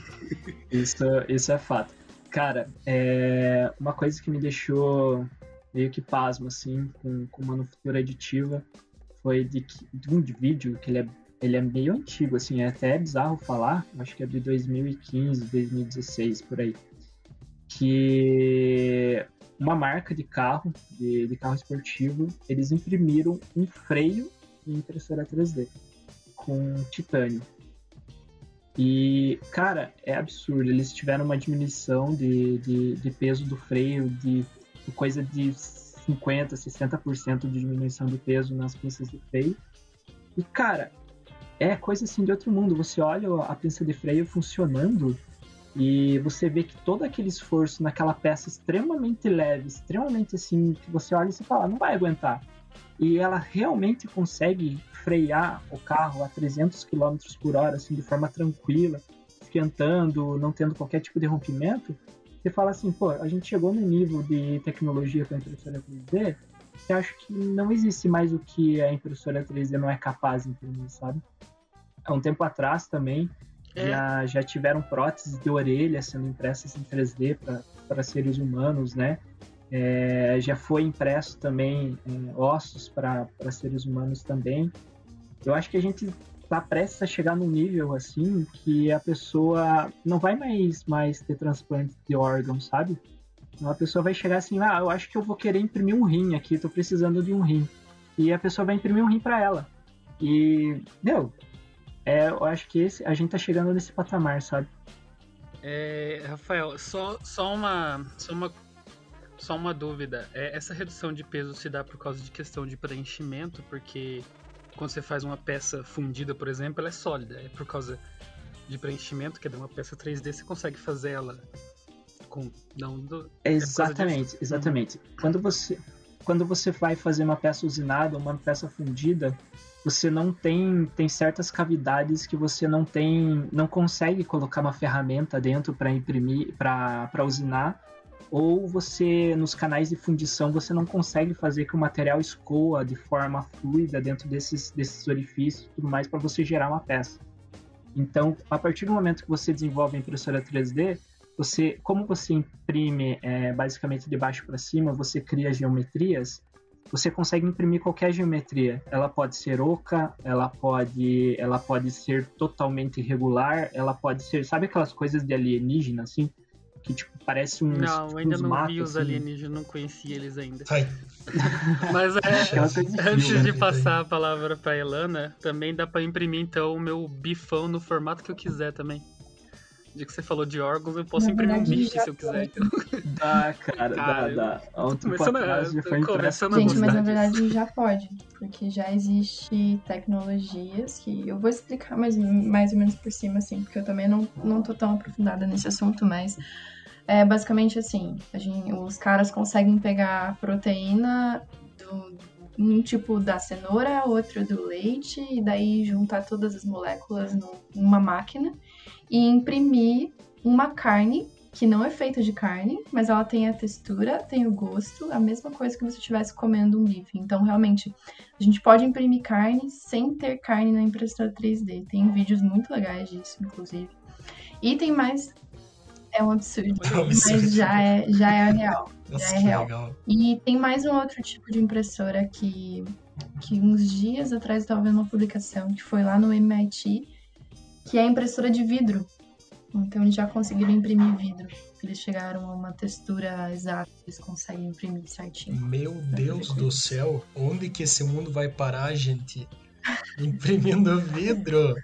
Isso, isso é fato. Cara, é uma coisa que me deixou meio que pasmo, assim, com, com manufatura aditiva, foi de, de um vídeo que ele é ele é meio antigo, assim, é até bizarro falar, acho que é de 2015, 2016, por aí. Que uma marca de carro, de, de carro esportivo, eles imprimiram um freio em impressora 3D com titânio. E, cara, é absurdo. Eles tiveram uma diminuição de, de, de peso do freio de coisa de 50%, 60% de diminuição de peso nas peças de freio. E, cara, é coisa assim de outro mundo. Você olha a pinça de freio funcionando e você vê que todo aquele esforço naquela peça extremamente leve, extremamente assim, que você olha e você fala, não vai aguentar. E ela realmente consegue frear o carro a 300 km por hora, assim, de forma tranquila, esquentando, não tendo qualquer tipo de rompimento. Você fala assim, pô, a gente chegou no nível de tecnologia para impressora 3D que acho que não existe mais o que a impressora 3D não é capaz de imprimir, sabe? Há um tempo atrás também, é. já, já tiveram próteses de orelha sendo impressas em 3D para seres humanos, né? É, já foi impresso também é, ossos para seres humanos também. Eu acho que a gente está prestes a chegar num nível assim que a pessoa não vai mais, mais ter transplante de órgãos, sabe? Uma pessoa vai chegar assim, ah, eu acho que eu vou querer imprimir um rim aqui, estou precisando de um rim. E a pessoa vai imprimir um rim para ela. E, meu, é, eu acho que esse, a gente tá chegando nesse patamar, sabe? É, Rafael, só, só, uma, só, uma, só uma dúvida. É, essa redução de peso se dá por causa de questão de preenchimento, porque quando você faz uma peça fundida, por exemplo, ela é sólida. É por causa de preenchimento, que é uma peça 3D, você consegue fazer ela com. Não, do, é exatamente, é exatamente. Quando você, quando você vai fazer uma peça usinada, uma peça fundida, você não tem tem certas cavidades que você não tem não consegue colocar uma ferramenta dentro para imprimir para usinar ou você nos canais de fundição você não consegue fazer que o material escoa de forma fluida dentro desses desses orifícios tudo mais para você gerar uma peça então a partir do momento que você desenvolve a impressora 3D você como você imprime é, basicamente de baixo para cima você cria geometrias você consegue imprimir qualquer geometria. Ela pode ser oca, ela pode, ela pode ser totalmente irregular, ela pode ser, sabe aquelas coisas de alienígena assim, que tipo parece uns Não, tipo, ainda não matos, vi os assim. alienígenas, não conheci eles ainda. Ai, Mas é, de antes de né? passar a palavra pra Elana, também dá pra imprimir então o meu bifão no formato que eu quiser também. De que você falou de órgãos, eu posso Na imprimir um já se eu quiser. então. Dá, cara, Cara, dá, dá. Um começando a- atrás tô foi começando a Gente, mas na verdade já pode, porque já existe tecnologias que eu vou explicar mais, mais ou menos por cima, assim, porque eu também não, não tô tão aprofundada nesse assunto, mas é basicamente assim, a gente, os caras conseguem pegar a proteína do um tipo da cenoura, outro do leite, e daí juntar todas as moléculas numa máquina e imprimir uma carne que não é feita de carne, mas ela tem a textura, tem o gosto, a mesma coisa que você estivesse comendo um bife. Então, realmente, a gente pode imprimir carne sem ter carne na impressora 3D. Tem vídeos muito legais disso, inclusive. E tem mais. É um absurdo, É um absurdo. mas já é, já é real. nossa, Já é que real. legal. E tem mais um outro tipo de impressora que, que uns dias atrás eu estava vendo uma publicação que foi lá no MIT, que é a impressora de vidro. Então eles já conseguiram imprimir vidro. Eles chegaram a uma textura exata, eles conseguem imprimir certinho. Meu Deus do céu, onde que esse mundo vai parar, gente? Imprimindo vidro.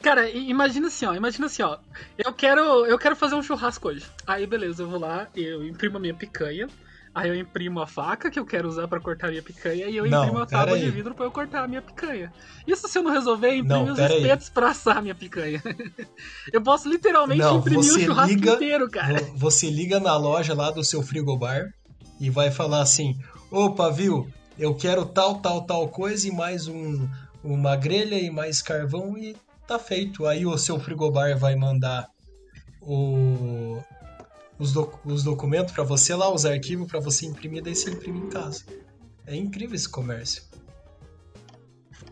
Cara, imagina assim, ó, imagina assim, ó. Eu quero, eu quero fazer um churrasco hoje. Aí, beleza, eu vou lá, eu imprimo a minha picanha. Aí eu imprimo a faca que eu quero usar pra cortar a minha picanha e eu Não, imprimo a tábua aí. de vidro pra eu cortar a minha picanha. Isso se eu não resolver, eu imprimo Não, os espetos pra assar a minha picanha. eu posso literalmente Não, imprimir o churrasco liga- inteiro, cara. Vo- Você liga na loja lá do seu frigobar e vai falar assim: opa, viu? Eu quero tal, tal, tal coisa e mais um, uma grelha e mais carvão e tá feito. Aí o seu frigobar vai mandar o, os, doc- os documentos pra você lá, os arquivos pra você imprimir, daí você imprime em casa. É incrível esse comércio.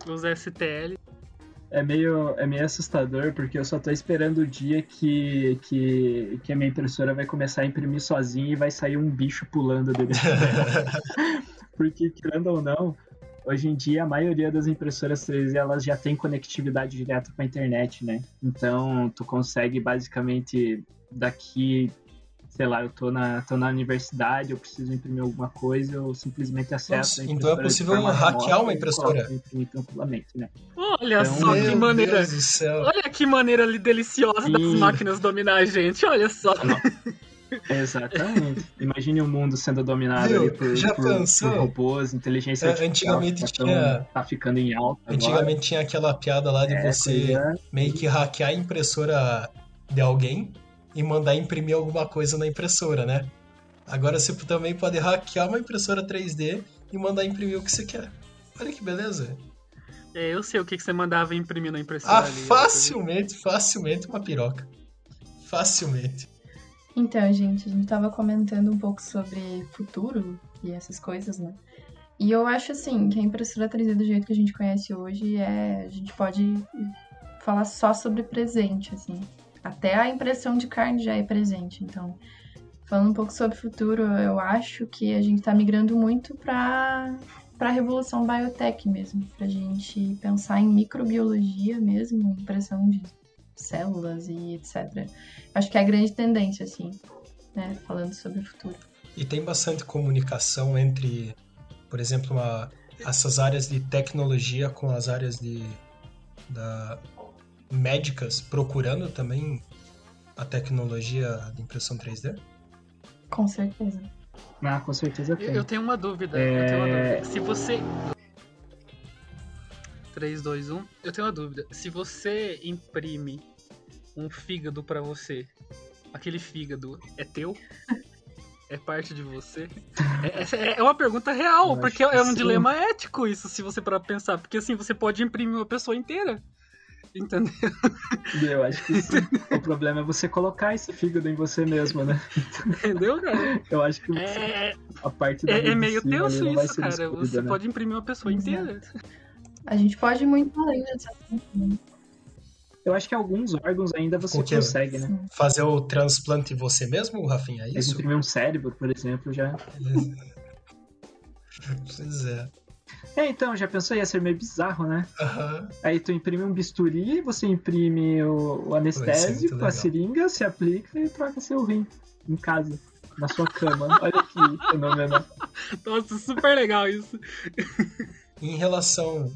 Os STL. É meio, é meio assustador, porque eu só tô esperando o dia que, que, que a minha impressora vai começar a imprimir sozinha e vai sair um bicho pulando dentro dela. Porque, querendo ou não, hoje em dia a maioria das impressoras 3D elas já tem conectividade direta com a internet, né? Então, tu consegue basicamente daqui, sei lá, eu tô na, tô na universidade, eu preciso imprimir alguma coisa, eu simplesmente acesso Nossa, a então é possível hackear uma impressora. imprimir tranquilamente, né? Olha Então, só que Meu maneira. Deus do céu. Olha que maneira ali deliciosa das máquinas dominar a gente, olha só. Exatamente. Imagine um mundo sendo dominado por, Já por, pensou? por robôs, inteligência É, artificial. antigamente tá, tinha- tão- tá ficando em alta. agora. Antigamente tinha aquela piada lá de É, você coisa- meio que hackear a impressora de alguém e mandar imprimir alguma coisa na impressora, né? Agora você também pode hackear uma impressora 3D e mandar imprimir o que você quer. Olha que beleza. É, eu sei o que, que você mandava imprimir na impressora Ah, ali. facilmente, facilmente uma piroca. Facilmente. Então, gente, a gente tava comentando um pouco sobre futuro e essas coisas, né? E eu acho assim que a impressora 3D do jeito que a gente conhece hoje é. A gente pode falar só sobre presente, assim. Até a impressão de carne já é presente. Então, falando um pouco sobre futuro, eu acho que a gente tá migrando muito para para a revolução biotech mesmo, pra gente pensar em microbiologia mesmo, impressão de células e etc. Acho que é a grande tendência, assim, né? Falando sobre o futuro. E tem bastante comunicação entre, por exemplo, uma- essas áreas de tecnologia com as áreas de da, médicas, procurando também a tecnologia de impressão 3D? Com certeza. Ah, com certeza Eu, tem. eu tenho uma dúvida. É. Eu tenho uma dúvida. Se você. 3, 2, 1. Eu tenho uma dúvida. Se você imprime um fígado pra você, aquele fígado é teu? É parte de você? É, é- é uma pergunta real, Eu porque é um sim. dilema ético isso, se você parar pra pensar. Porque assim, você pode imprimir uma pessoa inteira. Entendeu? Eu acho que sim. o problema é você colocar esse fígado em você mesmo, né? Entendeu, cara? Eu acho que É, a parte da é, é meio tenso isso, cara. Você né? pode imprimir uma pessoa Exato. inteira. A gente pode ir muito além dessa né? Eu acho que alguns órgãos ainda você consegue, né? Fazer o transplante em você mesmo, Rafinha? É isso? imprimir um cérebro, por exemplo, já. Pois é. É, então, já pensou? Ia ser meio bizarro, né? Aham. Aí tu imprime um bisturi, você imprime o, o anestésico, legal. a seringa, se aplica e troca seu rim em casa, na sua cama. Olha que fenômeno. Nossa, super legal isso. Em relação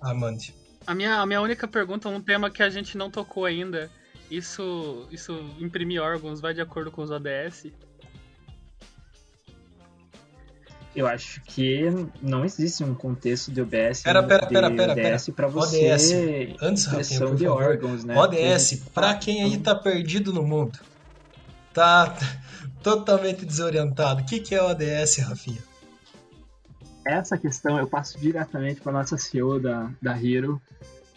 a Mandy, A minha, a minha única pergunta é um tema que a gente não tocou ainda. Isso, isso imprimir órgãos vai de acordo com os ODS? Eu acho que não existe um contexto de OBS Pera, pera, de pera, pera, ODS para você ODS. Antes, Rafinha, por de favor. órgãos, né? ODS, pra quem aí tá perdido no mundo, tá totalmente desorientado, o que, que é ODS, Rafinha? Essa questão eu passo diretamente para nossa CEO da, da Hero,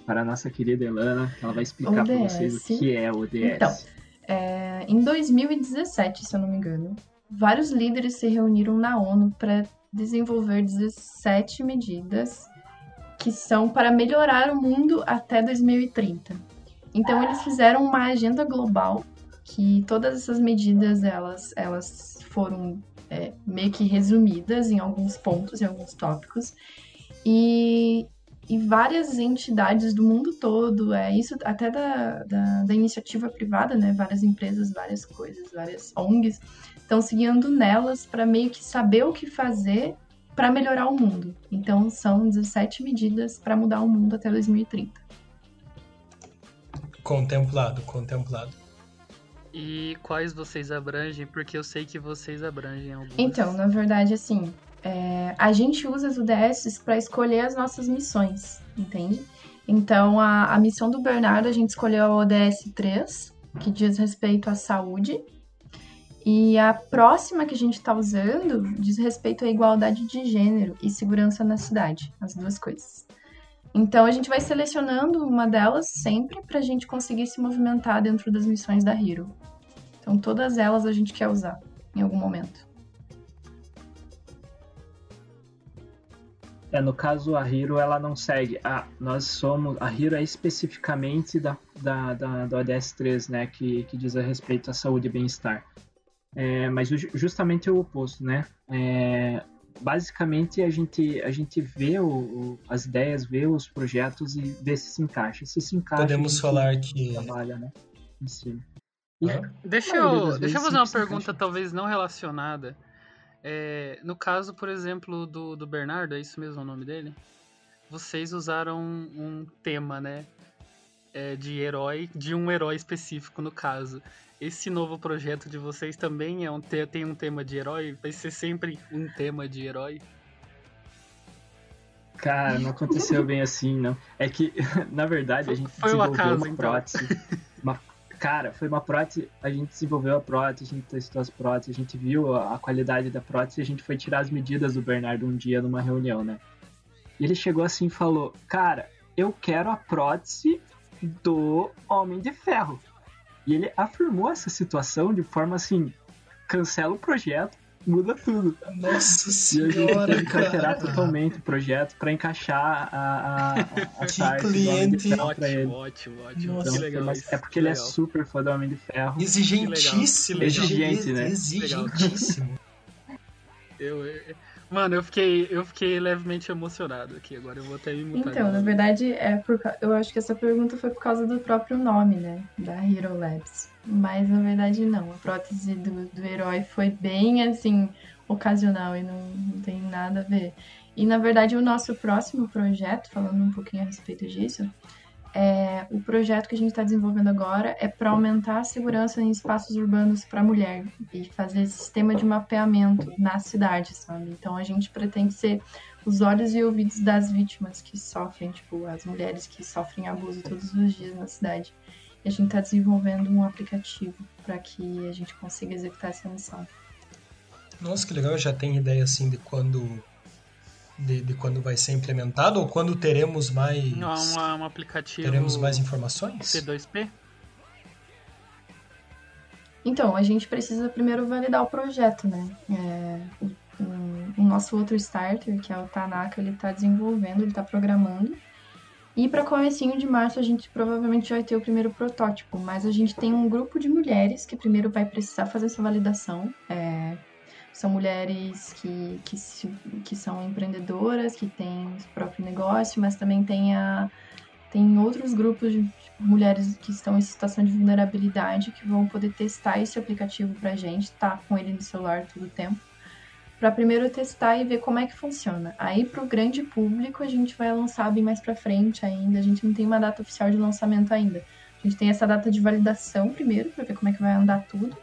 para a nossa querida Elana, que ela vai explicar para vocês o que é o ODS. Então, É, em 2017, se eu não me engano, vários líderes se reuniram na ONU para desenvolver 17 medidas que são para melhorar o mundo até 2030. Então eles fizeram uma agenda global que todas essas medidas elas, elas foram é, meio que resumidas em alguns pontos, em alguns tópicos. E, e várias entidades do mundo todo, é isso até da, da, da iniciativa privada, né? Várias empresas, várias coisas, várias ONGs estão seguindo nelas para meio que saber o que fazer para melhorar o mundo. Então são 17 medidas para mudar o mundo até 2030. Contemplado, contemplado. E quais vocês abrangem? Porque eu sei que vocês abrangem alguns. Então, na verdade, assim, é, a gente usa as UDSs para escolher as nossas missões, entende? Então, a, a missão do Bernardo, a gente escolheu a ODS 3, que diz respeito à saúde. E a próxima que a gente está usando diz respeito à igualdade de gênero e segurança na cidade, as duas coisas. Então, a gente vai selecionando uma delas sempre para a gente conseguir se movimentar dentro das missões da Hero. Então, todas elas a gente quer usar em algum momento. É, no caso, a Hero, ela não segue. Nós somos. A Hero é especificamente da, da, da, da ODS 3, né? Que, que diz a respeito à saúde e bem-estar. É, mas ju- justamente o oposto, né? É, basicamente, a gente, a gente vê o, o- as ideias, vê os projetos e vê se se encaixa. Se se encaixa. a Podemos gente falar que. Trabalha, né? Em. E-? Deixa eu, deixa eu fazer uma pergunta, encaixa. talvez não relacionada. É, no caso, por exemplo, do, do Bernardo, é isso mesmo o nome dele? Vocês usaram um, um tema, né? é, de herói, de um herói específico no caso. Esse novo projeto de vocês também é um tem um tema de herói? Vai ser sempre um tema de herói? Cara, não aconteceu bem assim, não. É que, na verdade, a gente foi desenvolveu uma então. prótese. Uma, cara, foi uma prótese, a gente desenvolveu a prótese, a gente testou as próteses, a gente viu a, a qualidade da prótese e a gente foi tirar as medidas do Bernardo um dia numa reunião, né? E ele chegou assim e falou, cara, eu quero a prótese do Homem de Ferro. E ele afirmou essa situação de forma assim, cancela o projeto, muda tudo. Nossa E a gente senhora, teve que alterar cara. totalmente o projeto para encaixar a, a, a Que parte do Homem de cliente. Ferro pra Ótimo, ele. ótimo, ótimo. Nossa, que Então, legal. mas isso, é porque que ele é legal. super fã do Homem de Ferro. Exigentíssimo. Que legal. Exigente, né? Exigentíssimo. Eu, eu- mano, eu fiquei, eu fiquei levemente emocionado aqui. Agora eu vou até me mutar. Então, na verdade, é por, eu acho que essa pergunta foi por causa do próprio nome, né? Da Hero Labs. Mas na verdade não. A prótese do, do herói foi bem assim, ocasional e não, não tem nada a ver. E na verdade o nosso próximo projeto, falando um pouquinho a respeito disso, é, o projeto que a gente está desenvolvendo agora é para aumentar a segurança em espaços urbanos para mulher e fazer sistema de mapeamento na cidade, sabe? Então a gente pretende ser os olhos e ouvidos das vítimas que sofrem, tipo, as mulheres que sofrem abuso todos os dias na cidade. E a gente está desenvolvendo um aplicativo para que a gente consiga executar essa missão. Nossa, que legal. Já tem ideia assim de quando de, de quando vai ser implementado ou quando teremos mais Não, uma, um aplicativo teremos mais informações? P2P? Então, a gente precisa primeiro validar o projeto, né? É, o, o- o nosso outro starter, que é o Tanaka, ele está desenvolvendo, ele está programando. E para comecinho de março a gente provavelmente vai ter o primeiro protótipo, mas a gente tem um grupo de mulheres que primeiro vai precisar fazer essa validação. É, são mulheres que, que, que são empreendedoras, que têm o próprio negócio, mas também tem, a, tem outros grupos de tipo, mulheres que estão em situação de vulnerabilidade que vão poder testar esse aplicativo pra gente, tá com ele no celular todo o tempo para primeiro testar e ver como é que funciona. Aí para o grande público a gente vai lançar bem mais para frente ainda. A gente não tem uma data oficial de lançamento ainda. A gente tem essa data de validação primeiro para ver como é que vai andar tudo,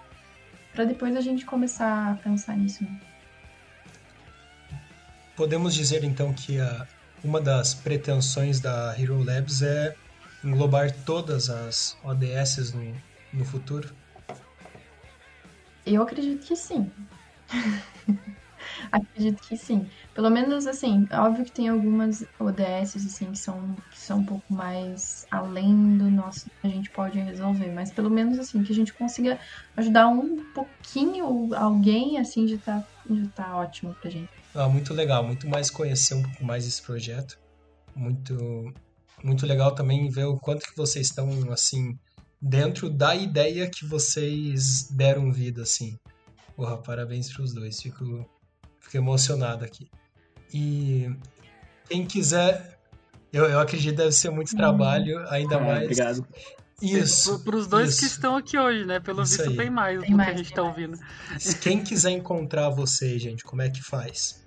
para depois a gente começar a pensar nisso. né? Podemos dizer então que a, uma das pretensões da Hero Labs é englobar todas as ODS no, no futuro. Eu acredito que sim. acredito que sim. Pelo menos assim, óbvio que tem algumas ODS assim que são, que são um pouco mais além do nosso que a gente pode resolver, mas pelo menos assim que a gente consiga ajudar um pouquinho alguém assim de tá, de tá ótimo pra gente. Ah, muito legal, muito mais conhecer um pouco mais esse projeto. Muito, muito legal também ver o quanto que vocês estão assim dentro da ideia que vocês deram vida assim. Porra, parabéns para os dois. Fico, fico emocionado aqui. E quem quiser, eu, eu acredito que deve ser muito trabalho, ainda Ah, mais. Obrigado. Isso. Para os dois isso. que estão aqui hoje, né? Pelo Isso visto aí. tem mais Tem do mais, que a gente tá mais. ouvindo. Quem quiser encontrar vocês, gente, como é que faz?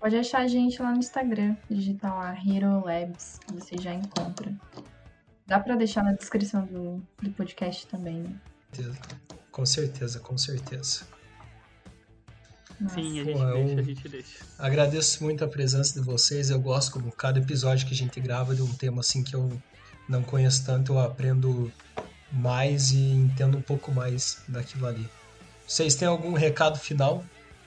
Pode achar a gente lá no Instagram, digitar lá Hero Labs, que você já encontra. Dá pra deixar na descrição do, do podcast também, né? Com certeza, com certeza. Nossa. Sim, a Pô, gente eu- deixa, a gente deixa. Agradeço muito a presença de vocês. Eu gosto, como cada episódio que a gente grava, de um tema assim que eu não conheço tanto, eu aprendo mais e entendo um pouco mais daquilo ali. Vocês têm algum recado final,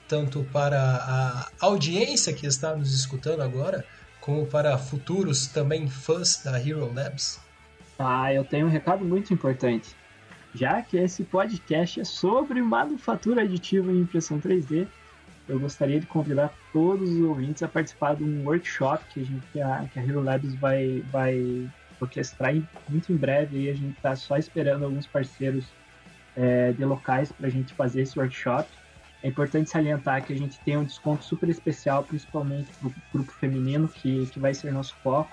tanto para a audiência que está nos escutando agora, como para futuros também fãs da Hero Labs? Ah, eu tenho um recado muito importante. Já que esse podcast é sobre manufatura aditiva em impressão 3D, eu gostaria de convidar todos os ouvintes a participar de um workshop que a, gente, que a, que a Hero Labs vai, vai orquestrar em- muito em breve. E a gente está só esperando alguns parceiros é, de locais para a gente fazer esse workshop. É importante salientar que a gente tem um desconto super especial, principalmente para o grupo feminino, que, que vai ser nosso foco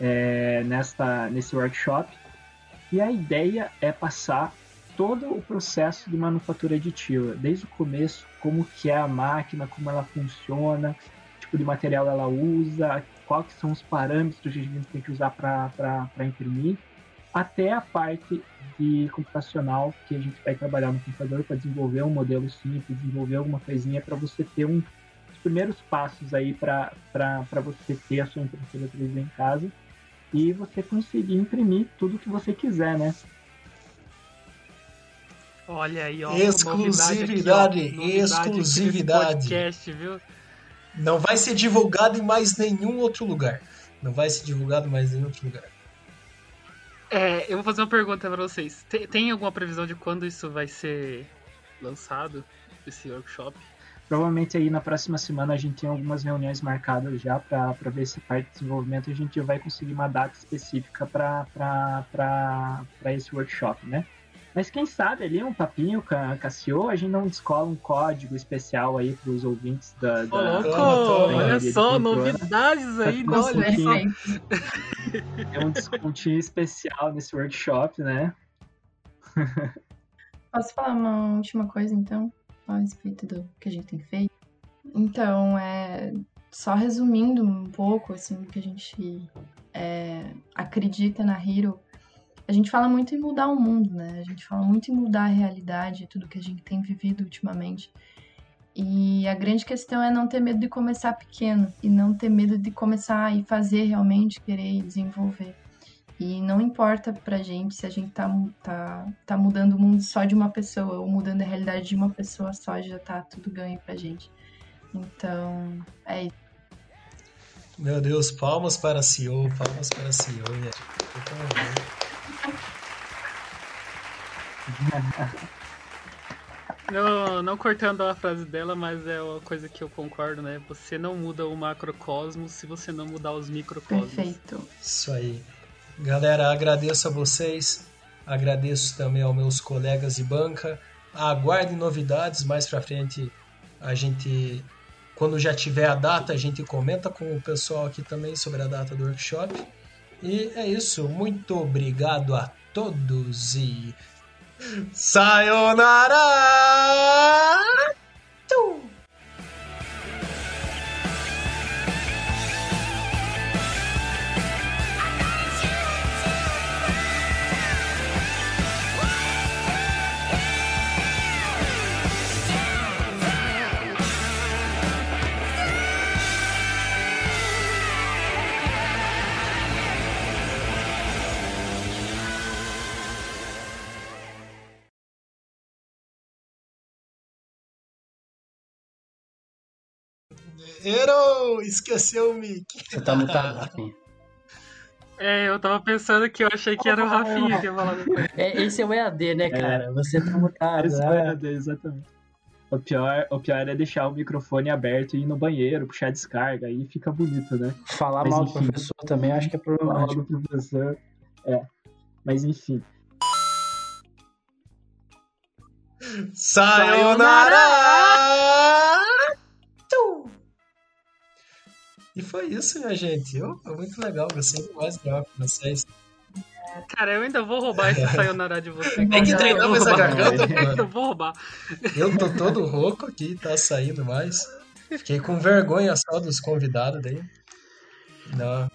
é, nesta, nesse workshop. E a ideia é passar todo o processo de manufatura aditiva, desde o começo, como que é a máquina, como ela funciona, que tipo de material ela usa, quais são os parâmetros que a gente tem que usar para imprimir, até a parte de computacional que a gente vai trabalhar no computador para desenvolver um modelo simples, desenvolver alguma coisinha para você ter um, os primeiros passos aí para você ter a sua impressora 3D em casa e você conseguir imprimir tudo que você quiser, né? Olha aí, ó. Exclusividade, aqui, ó, exclusividade. Podcast, viu? Não vai ser divulgado em mais nenhum outro lugar. Não vai ser divulgado em mais nenhum outro lugar. É, eu vou fazer uma pergunta para vocês. Tem, tem, alguma previsão de quando isso vai ser lançado, esse workshop? Provavelmente aí na próxima semana a gente tem algumas reuniões marcadas já para ver se parte de desenvolvimento a gente vai conseguir uma data específica para esse workshop, né? Mas quem sabe ali um papinho com a Cassio, a gente não descola um código especial aí para os ouvintes da. da, Ô, louco! olha só, novidades aí, olha só. É um descontinho especial nesse workshop, né? Posso falar uma última coisa então? A respeito do que a gente tem feito? Então, é. Só resumindo um pouco, assim, o que a gente é, acredita na Hero a gente fala muito em mudar o mundo, né? A gente fala muito em mudar a realidade, tudo que a gente tem vivido ultimamente. E a grande questão é não ter medo de começar pequeno e não ter medo de começar e fazer realmente, querer desenvolver. E não importa pra gente se a gente tá, tá, tá mudando o mundo só de uma pessoa ou mudando a realidade de uma pessoa só, já tá tudo ganho pra gente. Então, é isso. Meu Deus, palmas para a CEO, palmas para a CEO, gente. Não, não cortando a frase dela, mas é uma coisa que eu concordo, né? Você não muda o macrocosmos se você não mudar os microcosmos. Perfeito. Isso aí. Galera, agradeço a vocês, agradeço também aos meus colegas de banca. Aguardem novidades mais pra frente. A gente, quando já tiver a data, a gente comenta com o pessoal aqui também sobre a data do workshop. E é isso. Muito obrigado a todos e. Sayonara! Ero, esqueceu o Mickey. Você tá mutado, Rafinha. É, eu tava pensando que eu achei que era o Rafinha que ia falar depois. É, esse é o EAD, né, cara? É. Você tá mutado. Esse é o EAD, exatamente. O pior, o pior é deixar o microfone aberto e ir no banheiro, puxar a descarga, aí fica bonito, né? Falar Mas, mal enfim, do professor também acho que é problemático. Falar mal do professor, é. Mas enfim. Sayonara! E foi isso, minha gente. Oh, foi muito legal, gostei demais de gravar com vocês. Cara, eu ainda vou roubar esse sayonara de você. Tem que treinar mais a garganta, mano. Eu vou roubar. Eu tô todo rouco aqui, tá saindo mais. Fiquei com vergonha só dos convidados daí. Não.